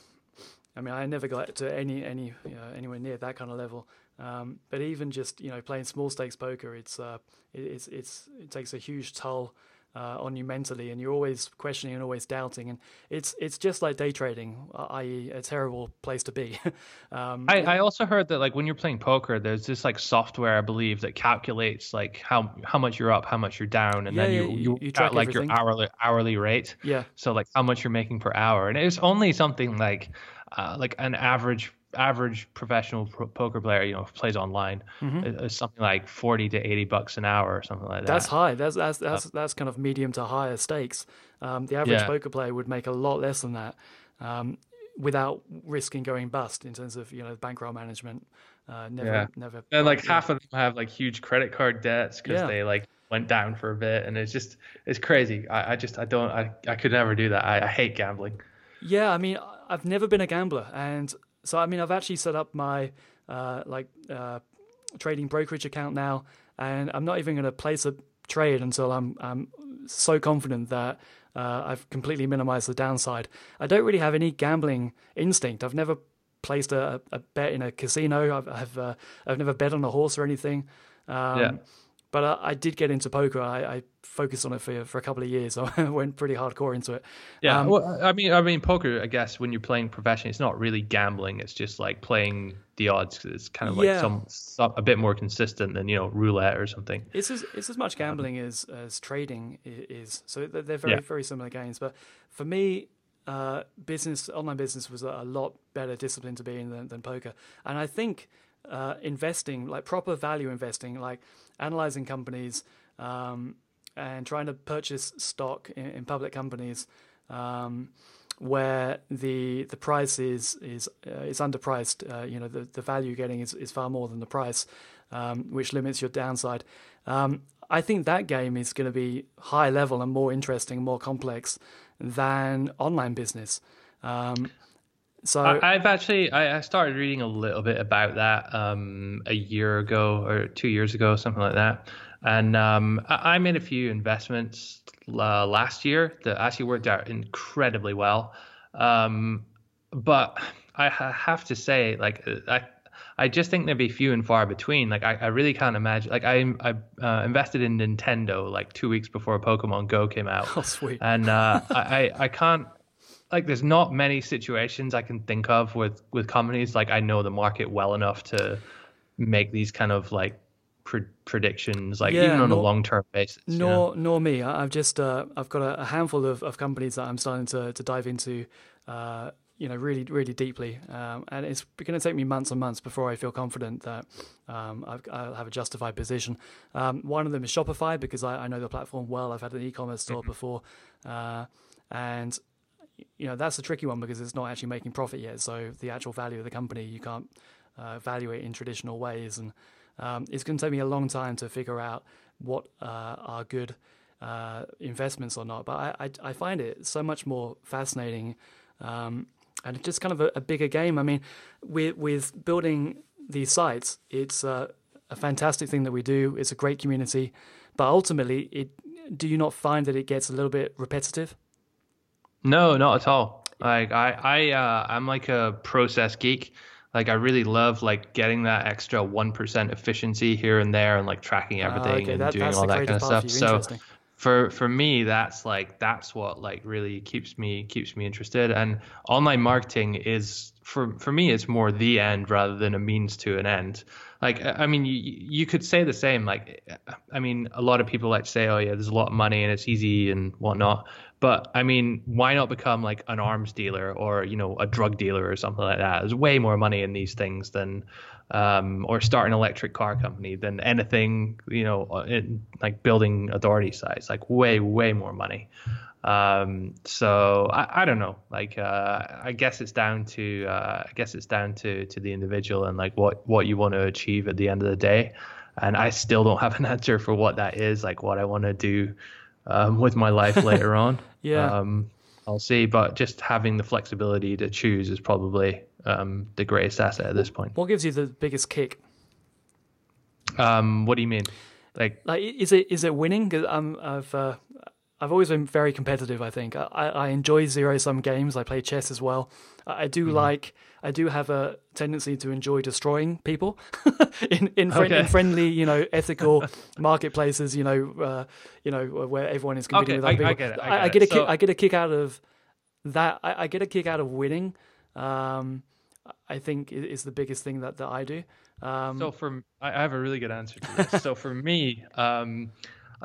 S1: I mean, I never got to any any you know, anywhere near that kind of level. Um, but even just you know playing small stakes poker, it's uh, it, it's it's it takes a huge toll uh, on you mentally, and you're always questioning and always doubting, and it's it's just like day trading, i.e., a terrible place to be. um,
S2: I, I also heard that like when you're playing poker, there's this like software I believe that calculates like how how much you're up, how much you're down, and
S1: Yeah,
S2: then you
S1: you-
S2: you,
S1: you
S2: track
S1: track
S2: like
S1: everything.
S2: your hourly hourly rate.
S1: yeah,
S2: So like how much you're making per hour, and it's only something like uh, like an average average professional pro- poker player, you know, plays online, is- is something like forty to eighty bucks an hour or something like that.
S1: Mm-hmm. That's high. That's that's that's that's kind of medium to higher stakes. Um, the average
S2: Yeah.
S1: poker player would make a lot less than that um, without risking going bust in terms of you know bankroll management. Uh, never,
S2: Yeah.
S1: never.
S2: and like
S1: yeah.
S2: half of them have like huge credit card debts because they like went down for a bit, and it's just it's crazy. I, I just I don't I, I could never do that. I, I hate gambling.
S1: Yeah, I mean, I've never been a gambler, and so I mean, I've actually set up my uh, like uh, trading brokerage account now, and I'm not even going to place a trade until I'm I'm so confident that uh, I've completely minimized the downside. I don't really have any gambling instinct. I've never placed a, a bet in a casino. I've I've, uh, I've never bet on a horse or anything. Um,
S2: Yeah.
S1: But I, I did get into poker. I, I focused on it for for a couple of years. I went pretty hardcore into it.
S2: Yeah,
S1: Um,
S2: well, I mean, I mean, poker. I guess when you're playing professionally, it's not really gambling. It's just like playing the odds. 'cause It's kind of like
S1: Yeah.
S2: some, some a bit more consistent than you know roulette or something.
S1: It's as it's as much gambling as as trading is. So they're very
S2: Yeah.
S1: very similar games. But for me, uh, business online business was a a lot better discipline to be in than, than poker. And I think uh, investing, like proper value investing, like analyzing companies um, and trying to purchase stock in, in public companies. Um, where the the price is is uh, is underpriced. Uh, you know, the, the value you're getting is, is far more than the price, um, which limits your downside. Um, I think that game is going to be high level and more interesting, more complex than online business. Um, so
S2: I, I've actually I, I started reading a little bit about that um, a year ago or two years ago, something like that. And um, I, I made a few investments uh, last year that actually worked out incredibly well. Um, but I ha- have to say, like I. I just think there'd be few and far between. Like I, I really can't imagine. Like I, I uh, invested in Nintendo like two weeks before Pokemon Go came out,
S1: oh sweet,
S2: and uh, I, I I can't like there's not many situations I can think of with with companies like I know the market well enough to make these kind of like pre- predictions like
S1: Yeah,
S2: even on a long term basis. you know?
S1: nor nor me. I- I've just uh, I've got a, a handful of, of companies that I'm starting to, to dive into uh, you know, really, really deeply. Um, and it's going to take me months and months before I feel confident that um, i will have a justified position. Um, one of them is Shopify because I, I, know the platform well. I've had an e-commerce store mm-hmm. before, uh, and you know that's a tricky one because it's not actually making profit yet. So the actual value of the company you can't uh, evaluate in traditional ways, and um, it's going to take me a long time to figure out what uh, are good uh, investments or not. But I, I, I, find it so much more fascinating um, and just kind of a, a, bigger game. I mean, with, with building these sites, it's a fantastic thing that we do. It's a great community, but ultimately, it do you not find that it gets a little bit repetitive?
S2: No, not at all. Like I, I, uh, I'm like a process geek. Like I really love like getting that extra one percent efficiency here and there, and like tracking ah, everything okay. and that, doing all that kind of stuff. So for for me that's like that's what like really keeps me keeps me interested. And online marketing is for for me it's more the end rather than a means to an end. Like i mean you, you could say the same like i mean a lot of people like to say oh yeah there's a lot of money and it's easy and whatnot but i mean why not become like an arms dealer or you know a drug dealer or something like that there's way more money in these things than um, or start an electric car company than anything, you know, in, like building authority sites. like way, way more money. Um, so I, I don't know, like, uh, I guess it's down to, uh, I guess it's down to, to the individual and like what, what you want to achieve at the end of the day. And I still don't have an answer for what that is, like what I want to do, um, with my life later on.
S1: yeah.
S2: Um, I'll see, but just having the flexibility to choose is probably um, the greatest asset at this point.
S1: What gives you the biggest kick?
S2: Um, what do you mean? Like,
S1: like is it is it winning? Um, I've uh, I've always been very competitive. I think I, I enjoy zero sum games. I play chess as well. I do mm-hmm. like. I do have a tendency to enjoy destroying people in in, friend, okay. in, friendly, you know, ethical marketplaces. You know, uh, you know where everyone is competing
S2: okay,
S1: with other
S2: I,
S1: people.
S2: I get, I,
S1: I, I get a so... kick. I get a kick out of that. I, get a kick out of winning. Um, I think is the biggest thing that, that I do. Um,
S2: so for I have a really good answer to this. so for me, um,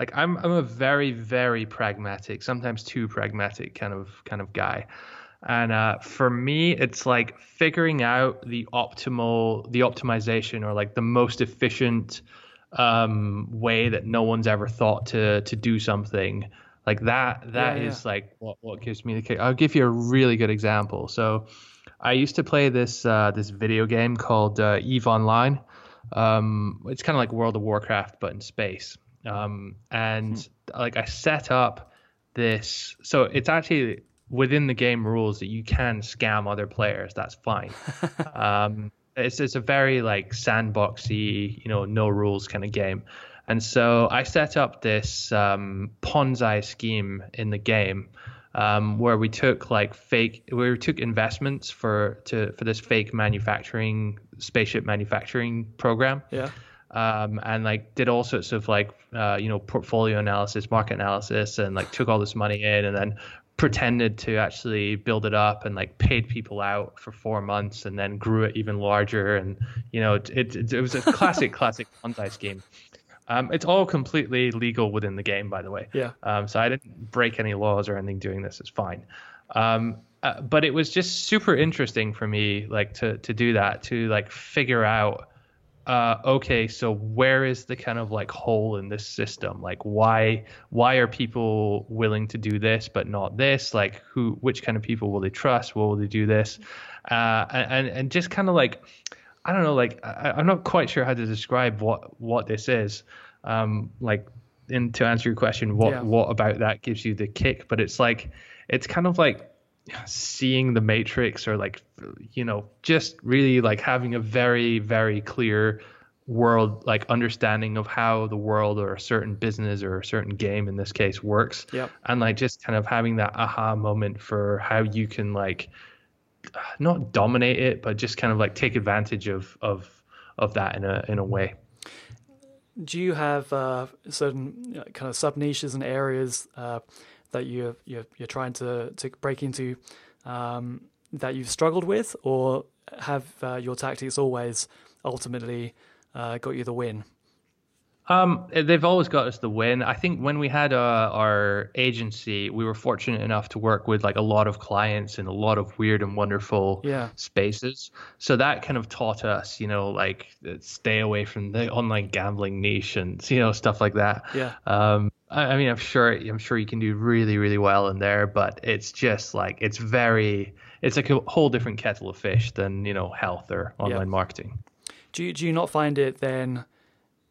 S2: like I'm I'm a very very pragmatic, sometimes too pragmatic kind of kind of guy. And uh, for me, it's like figuring out the optimal, the optimization, or like the most efficient um, way that no one's ever thought to to do something. Like that, That yeah, is yeah. like what what gives me the kick. I'll give you a really good example. So I used to play this uh, this video game called uh, Eve Online. Um, it's kind of like World of Warcraft but in space. Um, and hmm. like I set up this, so it's actually within the game rules that you can scam other players. That's fine. um, it's it's a very like sandboxy, you know, no rules kind of game. And so I set up this um, Ponzi scheme in the game um, where we took like fake we took investments for to for this fake manufacturing spaceship manufacturing program.
S1: Yeah.
S2: Um, and like did all sorts of like uh, you know portfolio analysis, market analysis, and like took all this money in, and then pretended to actually build it up and like paid people out for four months, and then grew it even larger. And you know it it, it was a classic classic Ponzi scheme. Um, it's all completely legal within the game, by the way.
S1: Yeah.
S2: Um, so I didn't break any laws or anything doing this. It's fine. Um, uh, but it was just super interesting for me, like to to do that, to like figure out, uh, okay, so where is the kind of like hole in this system? Like why why are people willing to do this but not this? Like who which kind of people will they trust? Will they do this? Uh, and and just kind of like I don't know, like I, am not quite sure how to describe what what this is. Um, like, in to answer your question, what yeah. what about that gives you the kick? But it's like it's kind of like seeing the matrix or like you know just really like having a very very clear world like understanding of how the world or a certain business or a certain game in this case works
S1: yep.
S2: and like just kind of having that aha moment for how you can like not dominate it, but just kind of like take advantage of of of that in a in a way.
S1: Do you have uh, certain kind of sub niches and areas uh, that you you're, you're trying to to break into um, that you've struggled with, or have uh, your tactics always ultimately uh, got you the win?
S2: Um, they've always got us the win. I think when we had uh, our agency, we were fortunate enough to work with like a lot of clients in a lot of weird and wonderful
S1: yeah.
S2: spaces. So that kind of taught us, you know, like stay away from the online gambling niche and you know stuff like that.
S1: Yeah.
S2: Um, I, I mean, I'm sure I'm sure you can do really really well in there, but it's just like it's very it's like a whole different kettle of fish than you know health or online
S1: Yeah.
S2: marketing.
S1: Do you, do you not find it then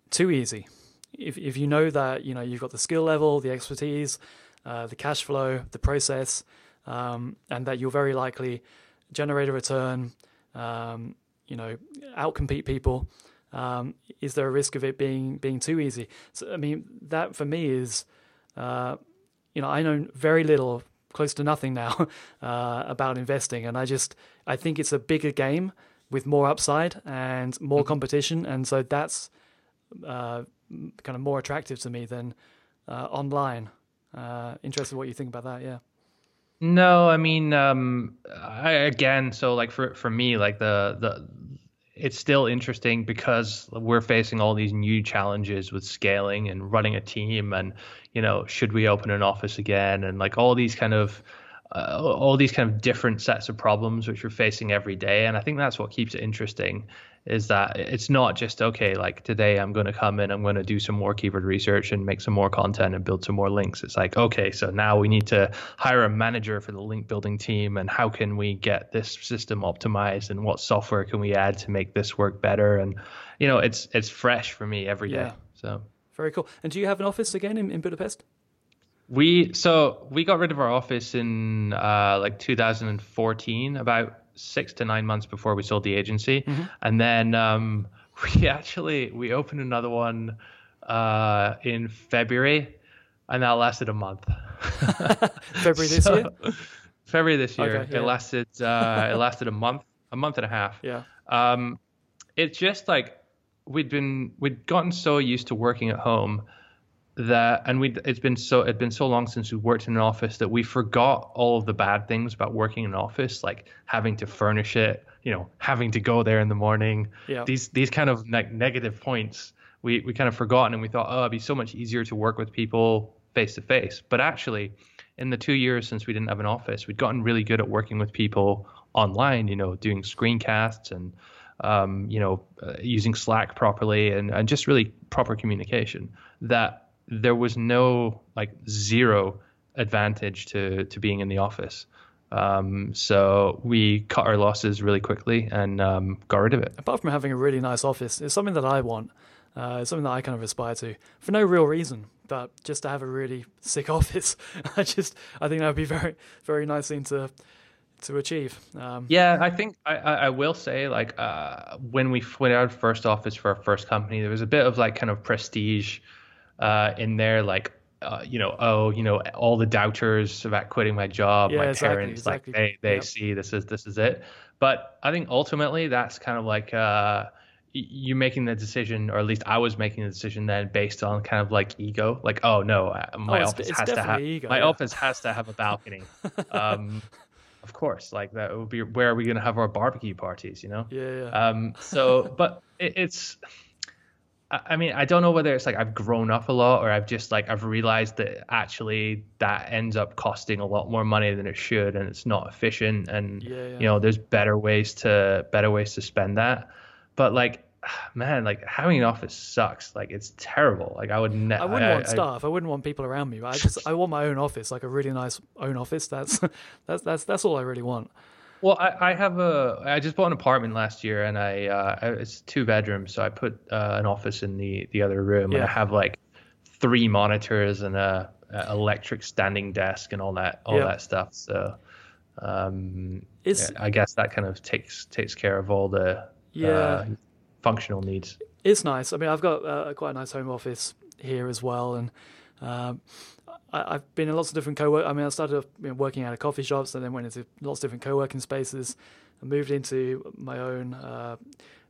S1: too easy? If if you know that you know you've got the skill level, the expertise, uh, the cash flow, the process, um, and that you'll very likely generate a return, um, you know, outcompete people. Um, is there a risk of it being being too easy? So I mean, that for me is, uh, you know, I know very little, close to nothing now, uh, about investing, and I just I think it's a bigger game with more upside and more competition, and so that's uh, kind of more attractive to me than uh, online. Uh, interested what you think about that? Yeah.
S2: No, I mean, um, I, again, so like for for me, like the the it's still interesting because we're facing all these new challenges with scaling and running a team, and you know, should we open an office again, and like all these kind of uh, all these kind of different sets of problems which we're facing every day, and I think that's what keeps it interesting. Is that it's not just okay, like today I'm going to come in, I'm going to do some more keyword research and make some more content and build some more links. It's like, okay, so now we need to hire a manager for the link building team, and how can we get this system optimized, and what software can we add to make this work better? And you know, it's it's fresh for me every day.
S1: Yeah.
S2: So
S1: Very cool. And do you have an office again in, in Budapest?
S2: we so we got rid of our office in uh, like 2014, about six to nine months before we sold the agency, and then um, we actually we opened another one uh, in February, and that lasted a month.
S1: February this
S2: So-
S1: year?
S2: February this year.
S1: Okay, yeah.
S2: It lasted uh, it lasted a month, a month and a half.
S1: Yeah.
S2: Um, it's just like we'd been we'd gotten so used to working at home that and we it's been so it'd been so long since we worked in an office that we forgot all of the bad things about working in an office like having to furnish it you know having to go there in the morning
S1: Yeah.
S2: these these kind of like negative points we we kind of forgotten and we thought oh it'd be so much easier to work with people face to face but actually in the two years since we didn't have an office we'd gotten really good at working with people online you know doing screencasts and um, you know uh, using slack properly and, and just really proper communication that there was no like zero advantage to to being in the office um, so we cut our losses really quickly and um, got rid of it
S1: Apart from having a really nice office, it's something that I want. Uh, it's something that I kind of aspire to for no real reason, but just to have a really sick office. I just, I think that would be very, very nice thing to to achieve. Um,
S2: Yeah, I think I, I, will say like uh, when we went out first office for our first company, there was a bit of like kind of prestige uh, in there, like uh, you know, oh, you know, all the doubters about quitting my job,
S1: Yeah,
S2: my
S1: exactly,
S2: parents,
S1: exactly.
S2: like they they
S1: Yep.
S2: see this is this is it. But I think ultimately that's kind of like uh, you making the decision, or at least I was making the decision then based on kind of like ego, like oh no, my
S1: it's-
S2: office
S1: it's
S2: has to have
S1: ego,
S2: my
S1: yeah.
S2: office has to have a balcony. um, of course, like that would be where are we going to have our barbecue parties, you know?
S1: yeah, yeah.
S2: Um, so, but it, it's, I I mean, I don't know whether it's like I've grown up a lot or I've just like I've realized that actually that ends up costing a lot more money than it should, and it's not efficient, and
S1: Yeah, yeah.
S2: you know, there's better ways to better ways to spend that. But like, man, like having an office sucks. Like it's terrible. Like I would never.
S1: I wouldn't want staff. I wouldn't want people around me. But I just, I want my own office, like a really nice own office. That's, that's, that's, that's all I really want.
S2: Well, I, I have a. I just bought an apartment last year, and I uh, I- it's two bedrooms, so I put uh, an office in the the other room, and I have like three monitors and a, a electric standing desk and all that all
S1: Yeah.
S2: that stuff. So, um,
S1: It's,
S2: yeah, I guess that kind of takes takes care of all the
S1: Yeah.
S2: uh, functional needs.
S1: it's nice. I mean, I've got uh, quite a nice home office here as well, and um, I, I've been in lots of different co-work. I mean, I started you know, working out of coffee shops, and then went into lots of different co-working spaces. I moved into my own uh,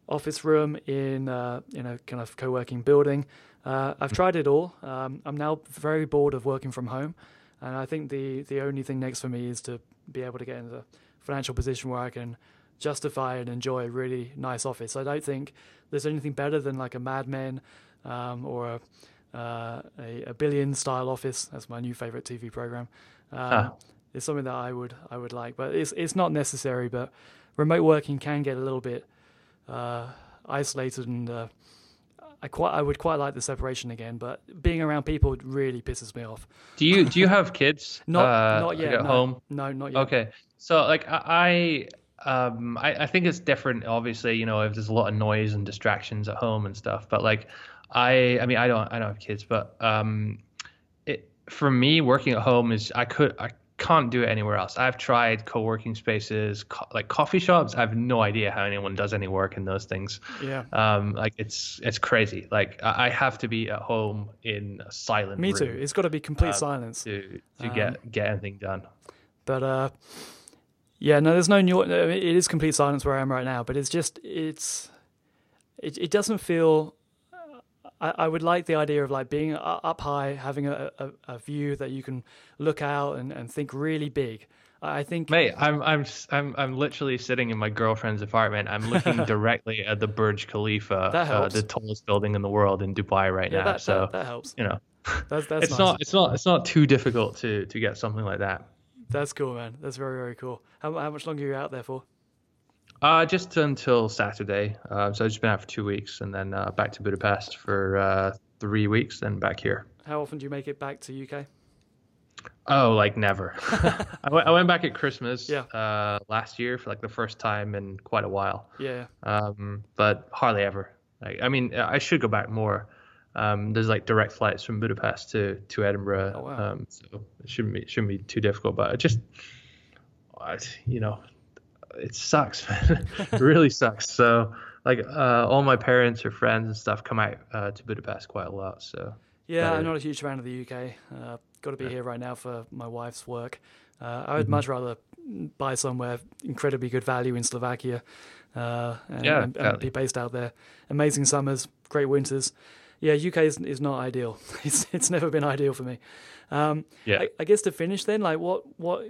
S1: office room in uh, in a kind of co-working building. Uh, I've tried it all. Um, I'm now very bored of working from home, and I think the the only thing next for me is to be able to get into a financial position where I can justify and enjoy a really nice office. I don't think there's anything better than like a Mad Men um, or a, uh, a, a Billions style office. That's my new favorite TV program. Um,
S2: Ah.
S1: It's something that I would I would like, but it's it's not necessary. But remote working can get a little bit uh, isolated, and uh, I quite I would quite like the separation again. But being around people really pisses me off.
S2: Do you do you have kids?
S1: Not
S2: uh,
S1: not yet.
S2: At
S1: no.
S2: home.
S1: No, not yet.
S2: Okay, so like I, I um I, I think it's different. Obviously, you know, if there's a lot of noise and distractions at home and stuff. But like I, I mean, I don't I don't have kids, but um, it for me working at home is I could I can't do it anywhere else. I've tried co-working spaces, co- like coffee shops. I have no idea how anyone does any work in those things.
S1: Yeah.
S2: Um, like it's it's crazy. Like I have to be at home in a silent
S1: Me too. It's got to be complete
S2: uh,
S1: silence.
S2: to to
S1: Um,
S2: get get anything done.
S1: But uh, yeah, no, there's no new. It is complete silence where I am right now, but it's just it's it it doesn't feel. I, I would like the idea of like being up high, having a, a, a view that you can look out and, and think really big. I think
S2: Mate, I'm I'm I'm I'm literally sitting in my girlfriend's apartment. I'm looking directly at the Burj Khalifa, uh, the tallest building in the world in Dubai right
S1: yeah,
S2: now.
S1: that,
S2: so
S1: that that helps.
S2: you know,
S1: That's that's
S2: it's
S1: nice.
S2: not it's not it's not too difficult to to get something like that.
S1: That's cool, man. That's very very cool. How how much longer are you out there for?
S2: Uh, just until Saturday. Uh, so I've just been out for two weeks, and then uh, back to Budapest for uh, three weeks, then back here.
S1: How often do you make it back to UK?
S2: Oh, like never. I, went, back at Christmas
S1: Yeah.
S2: uh, last year for like the first time in quite a while.
S1: Yeah,
S2: um, but hardly ever. Like, I mean, I should go back more. Um, there's like direct flights from Budapest to to Edinburgh,
S1: Oh, wow.
S2: um, so it shouldn't be shouldn't be too difficult. But it just, I- you know, it sucks, man. it really sucks. So like, uh, all my parents or friends and stuff come out uh, to Budapest quite a lot. So
S1: Yeah, I'm not a huge fan of the UK. Uh, got to be here right now for my wife's work. Uh, I would
S2: Mm-hmm.
S1: much rather buy somewhere incredibly good value in Slovakia uh, and,
S2: Yeah,
S1: and, and be based out there. Amazing summers, great winters. Yeah, UK is, is not ideal. It's it's never been ideal for me. Um,
S2: yeah,
S1: I, I guess to finish then, like what what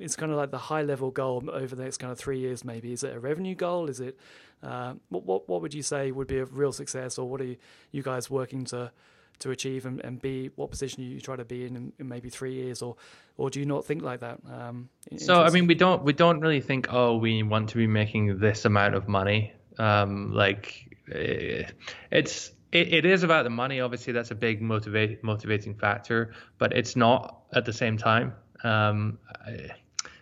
S1: is kind of like the high level goal over the next kind of three years? Maybe is it a revenue goal? Is it uh, what what what would you say would be a real success, or what are you, you guys working to to achieve and, and be what position you try to be in, in in maybe three years, or or do you not think like that? Um,
S2: So I mean, we don't we don't really think, oh, we want to be making this amount of money. Um, like eh, it's it, it is about the money. Obviously, that's a big motivate motivating factor, but it's not at the same time. Um, I-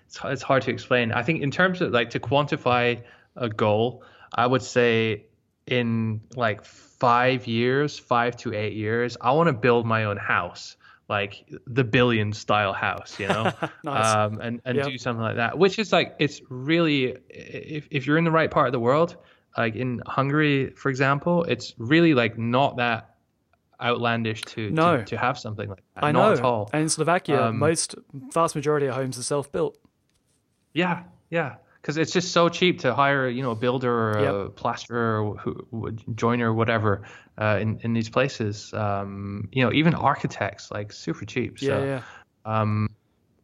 S2: it's it's hard to explain. I think in terms of like to quantify a goal, I would say in like five years, five to eight years, I want to build my own house, like the Billions style house, you know,
S1: Nice.
S2: um, and and
S1: Yep.
S2: do something like that. Which is like it's really if if you're in the right part of the world, like in Hungary, for example, it's really like not that outlandish to
S1: No.
S2: to, to have something like that.
S1: I
S2: not
S1: know,
S2: at all.
S1: and in Slovakia,
S2: Um,
S1: most vast majority of homes are self built.
S2: Yeah, yeah, because it's just so cheap to hire, you know, a builder or a plasterer or who, joiner or whatever uh, in in these places. Um, you know, even architects like super cheap. So,
S1: Yeah, yeah.
S2: um,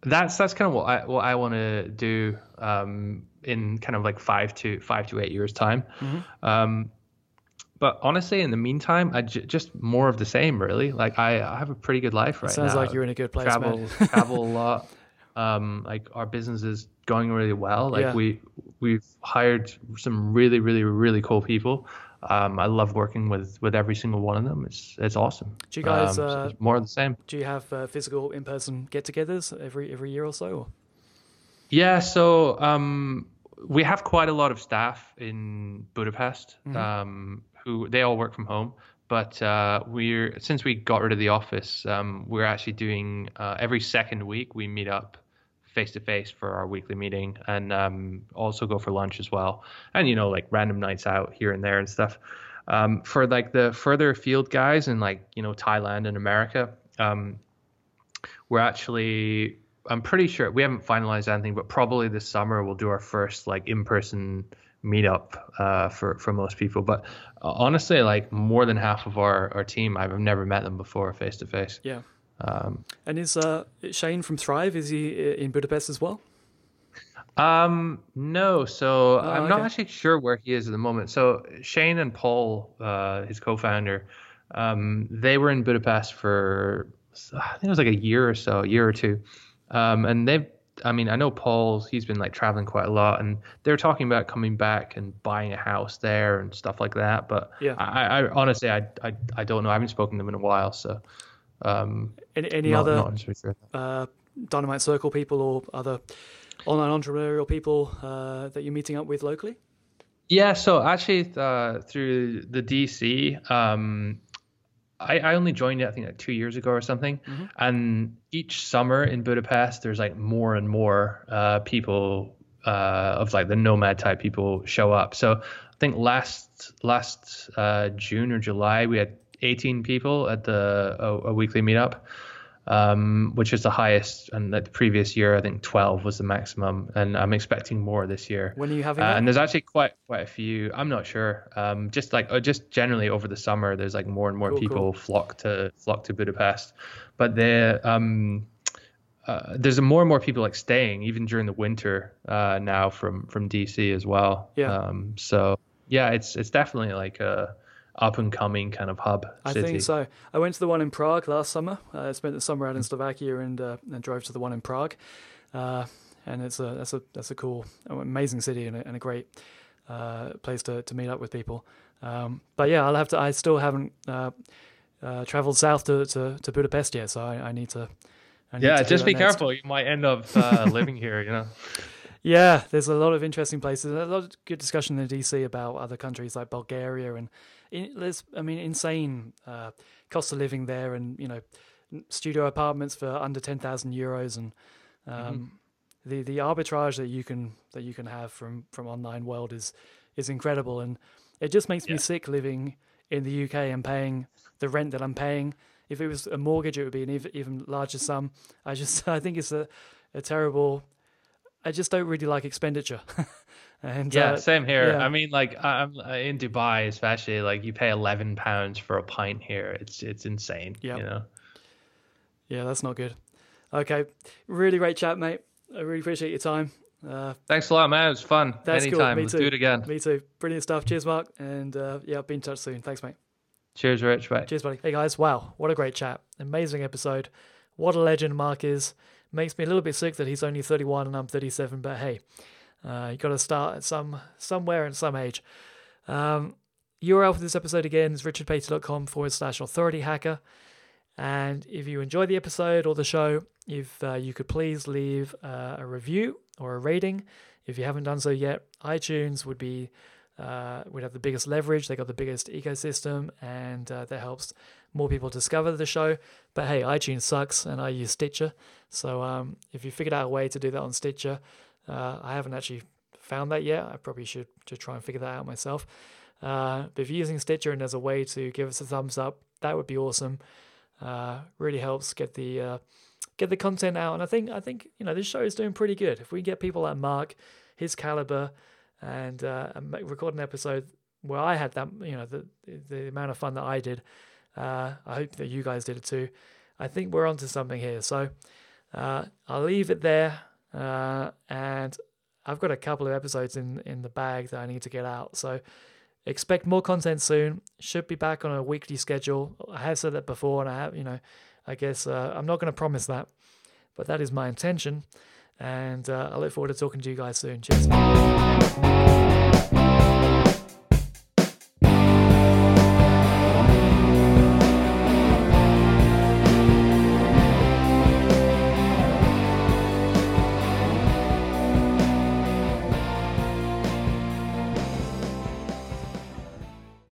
S2: that's that's kind of what I what I want to do um, in kind of like five to five to eight years time.
S1: Mm-hmm.
S2: Um, but honestly, in the meantime, I j- just more of the same, really. Like I, I have a pretty good life right
S1: Sounds
S2: now Sounds
S1: like you're in a good place,
S2: travel travel a lot. Um, like our business is going really well. Like
S1: Yeah.
S2: we we've hired some really really really cool people. Um, I love working with with every single one of them. It's it's awesome.
S1: Do you guys,
S2: Um, so
S1: uh,
S2: it's more of the same?
S1: Do you have uh, physical in person get togethers every every year or so?
S2: Yeah, so um, we have quite a lot of staff in Budapest um, who they all work from home. But uh, we're since we got rid of the office, um, we're actually doing uh, every second week we meet up face to face for our weekly meeting and um, also go for lunch as well. And you know, like random nights out here and there and stuff. Um, for like the further field guys in like you know Thailand and America, um, we're actually I'm pretty sure we haven't finalized anything, but probably this summer we'll do our first like in-person meetup uh, for for most people. But uh, honestly, like more than half of our our team, I've never met them before face to face.
S1: Yeah.
S2: Um,
S1: And is uh, Shane from Thrive? Is he uh, in Budapest as well?
S2: Um, no. So oh, I'm not actually sure where he is at the moment. So Shane and Paul, uh, his co-founder, um, they were in Budapest for I think it was like a year or so, a year or two, um, and they've. I mean, I know Paul's. He's been like traveling quite a lot, and they're talking about coming back and buying a house there and stuff like that. But yeah, I, I honestly, I, I, I don't know. I haven't spoken to them in a while, so. Um,
S1: any, any not, other not sure. uh, Dynamite Circle people or other online entrepreneurial people uh, that you're meeting up with locally?
S2: Yeah, so actually uh, through the DC, um, I, I, only joined it I think like two years ago or something, mm-hmm. and each summer in Budapest, there's like more and more uh, people uh, of like the nomad type people show up. So I think last last uh, June or July we had 18 people at the a, a weekly meetup um, which is the highest. And the previous year, I think 12 was the maximum, and I'm expecting more this year.
S1: When are you having?
S2: Uh, and there's actually quite quite a few. I'm not sure. Um, just like uh, just generally over the summer, there's like more and more cool, people cool. flock to flock to Budapest, but they um. Uh, there's more and more people like staying even during the winter uh, now from from DC as well.
S1: Yeah.
S2: Um, so yeah, it's it's definitely like a up and coming kind of hub.
S1: City. I think so. I went to the one in Prague last summer. I spent the summer out in Slovakia and uh, and drove to the one in Prague, uh, and it's a that's a that's a cool, amazing city and a, and a great uh, place to, to meet up with people. Um, but yeah, I'll have to. I still haven't uh, uh, traveled south to, to, to, Budapest yet, so I, I need to.
S2: I need yeah, just be next. careful. You might end up uh, living here. You know.
S1: Yeah, there's a lot of interesting places. A lot of good discussion in DC about other countries like Bulgaria and there's, I mean, insane uh, cost of living there, and you know, studio apartments for under ten thousand euros, and um, mm-hmm. the the arbitrage that you can that you can have from from online world is is incredible, and it just makes yeah. me sick living in the UK and paying the rent that I'm paying. If it was a mortgage, it would be an even, even larger sum. I just I think it's a, a terrible. I just don't really like expenditure.
S2: And yeah, uh, same here. Yeah. I mean, like I'm uh, in Dubai, especially. Like you pay eleven pounds for a pint here. It's it's insane. Yeah. You know.
S1: Yeah, that's not good. Okay, really great chat, mate. I really appreciate your time. Uh,
S2: Thanks a lot, man. It was fun. That's Anytime. Cool. Me Let's too. do it again.
S1: Me too. Brilliant stuff. Cheers, Mark. And uh, yeah, I'll be in touch soon. Thanks, mate.
S2: Cheers, Rich. Bye.
S1: Cheers, buddy. Hey, guys. Wow. What a great chat. Amazing episode. What a legend Mark is. Makes me a little bit sick that he's only 31 and I'm 37, but hey, uh, you got to start at some somewhere and some age. Um, URL for this episode again is richardpatey.com forward slash authority hacker. And if you enjoy the episode or the show, if uh, you could please leave uh, a review or a rating. If you haven't done so yet, iTunes would be uh, would have the biggest leverage. They got the biggest ecosystem, and uh, that helps more people discover the show. But hey, iTunes sucks, and I use Stitcher. So um, if you figured out a way to do that on Stitcher, uh, I haven't actually found that yet. I probably should to try and figure that out myself. Uh, but if you're using Stitcher and there's a way to give us a thumbs up, that would be awesome. Uh, really helps get the uh, get the content out. And I think I think you know this show is doing pretty good. If we get people like Mark, his caliber, and, uh, record an episode where I had that you know the the amount of fun that I did, uh, I hope that you guys did it too. I think we're onto something here. So uh, I'll leave it there. Uh, and I've got a couple of episodes in in the bag that I need to get out. So expect more content soon. Should be back on a weekly schedule. I have said that before, and I have, you know, I guess uh, I'm not going to promise that, but that is my intention. And uh, I look forward to talking to you guys soon. Cheers.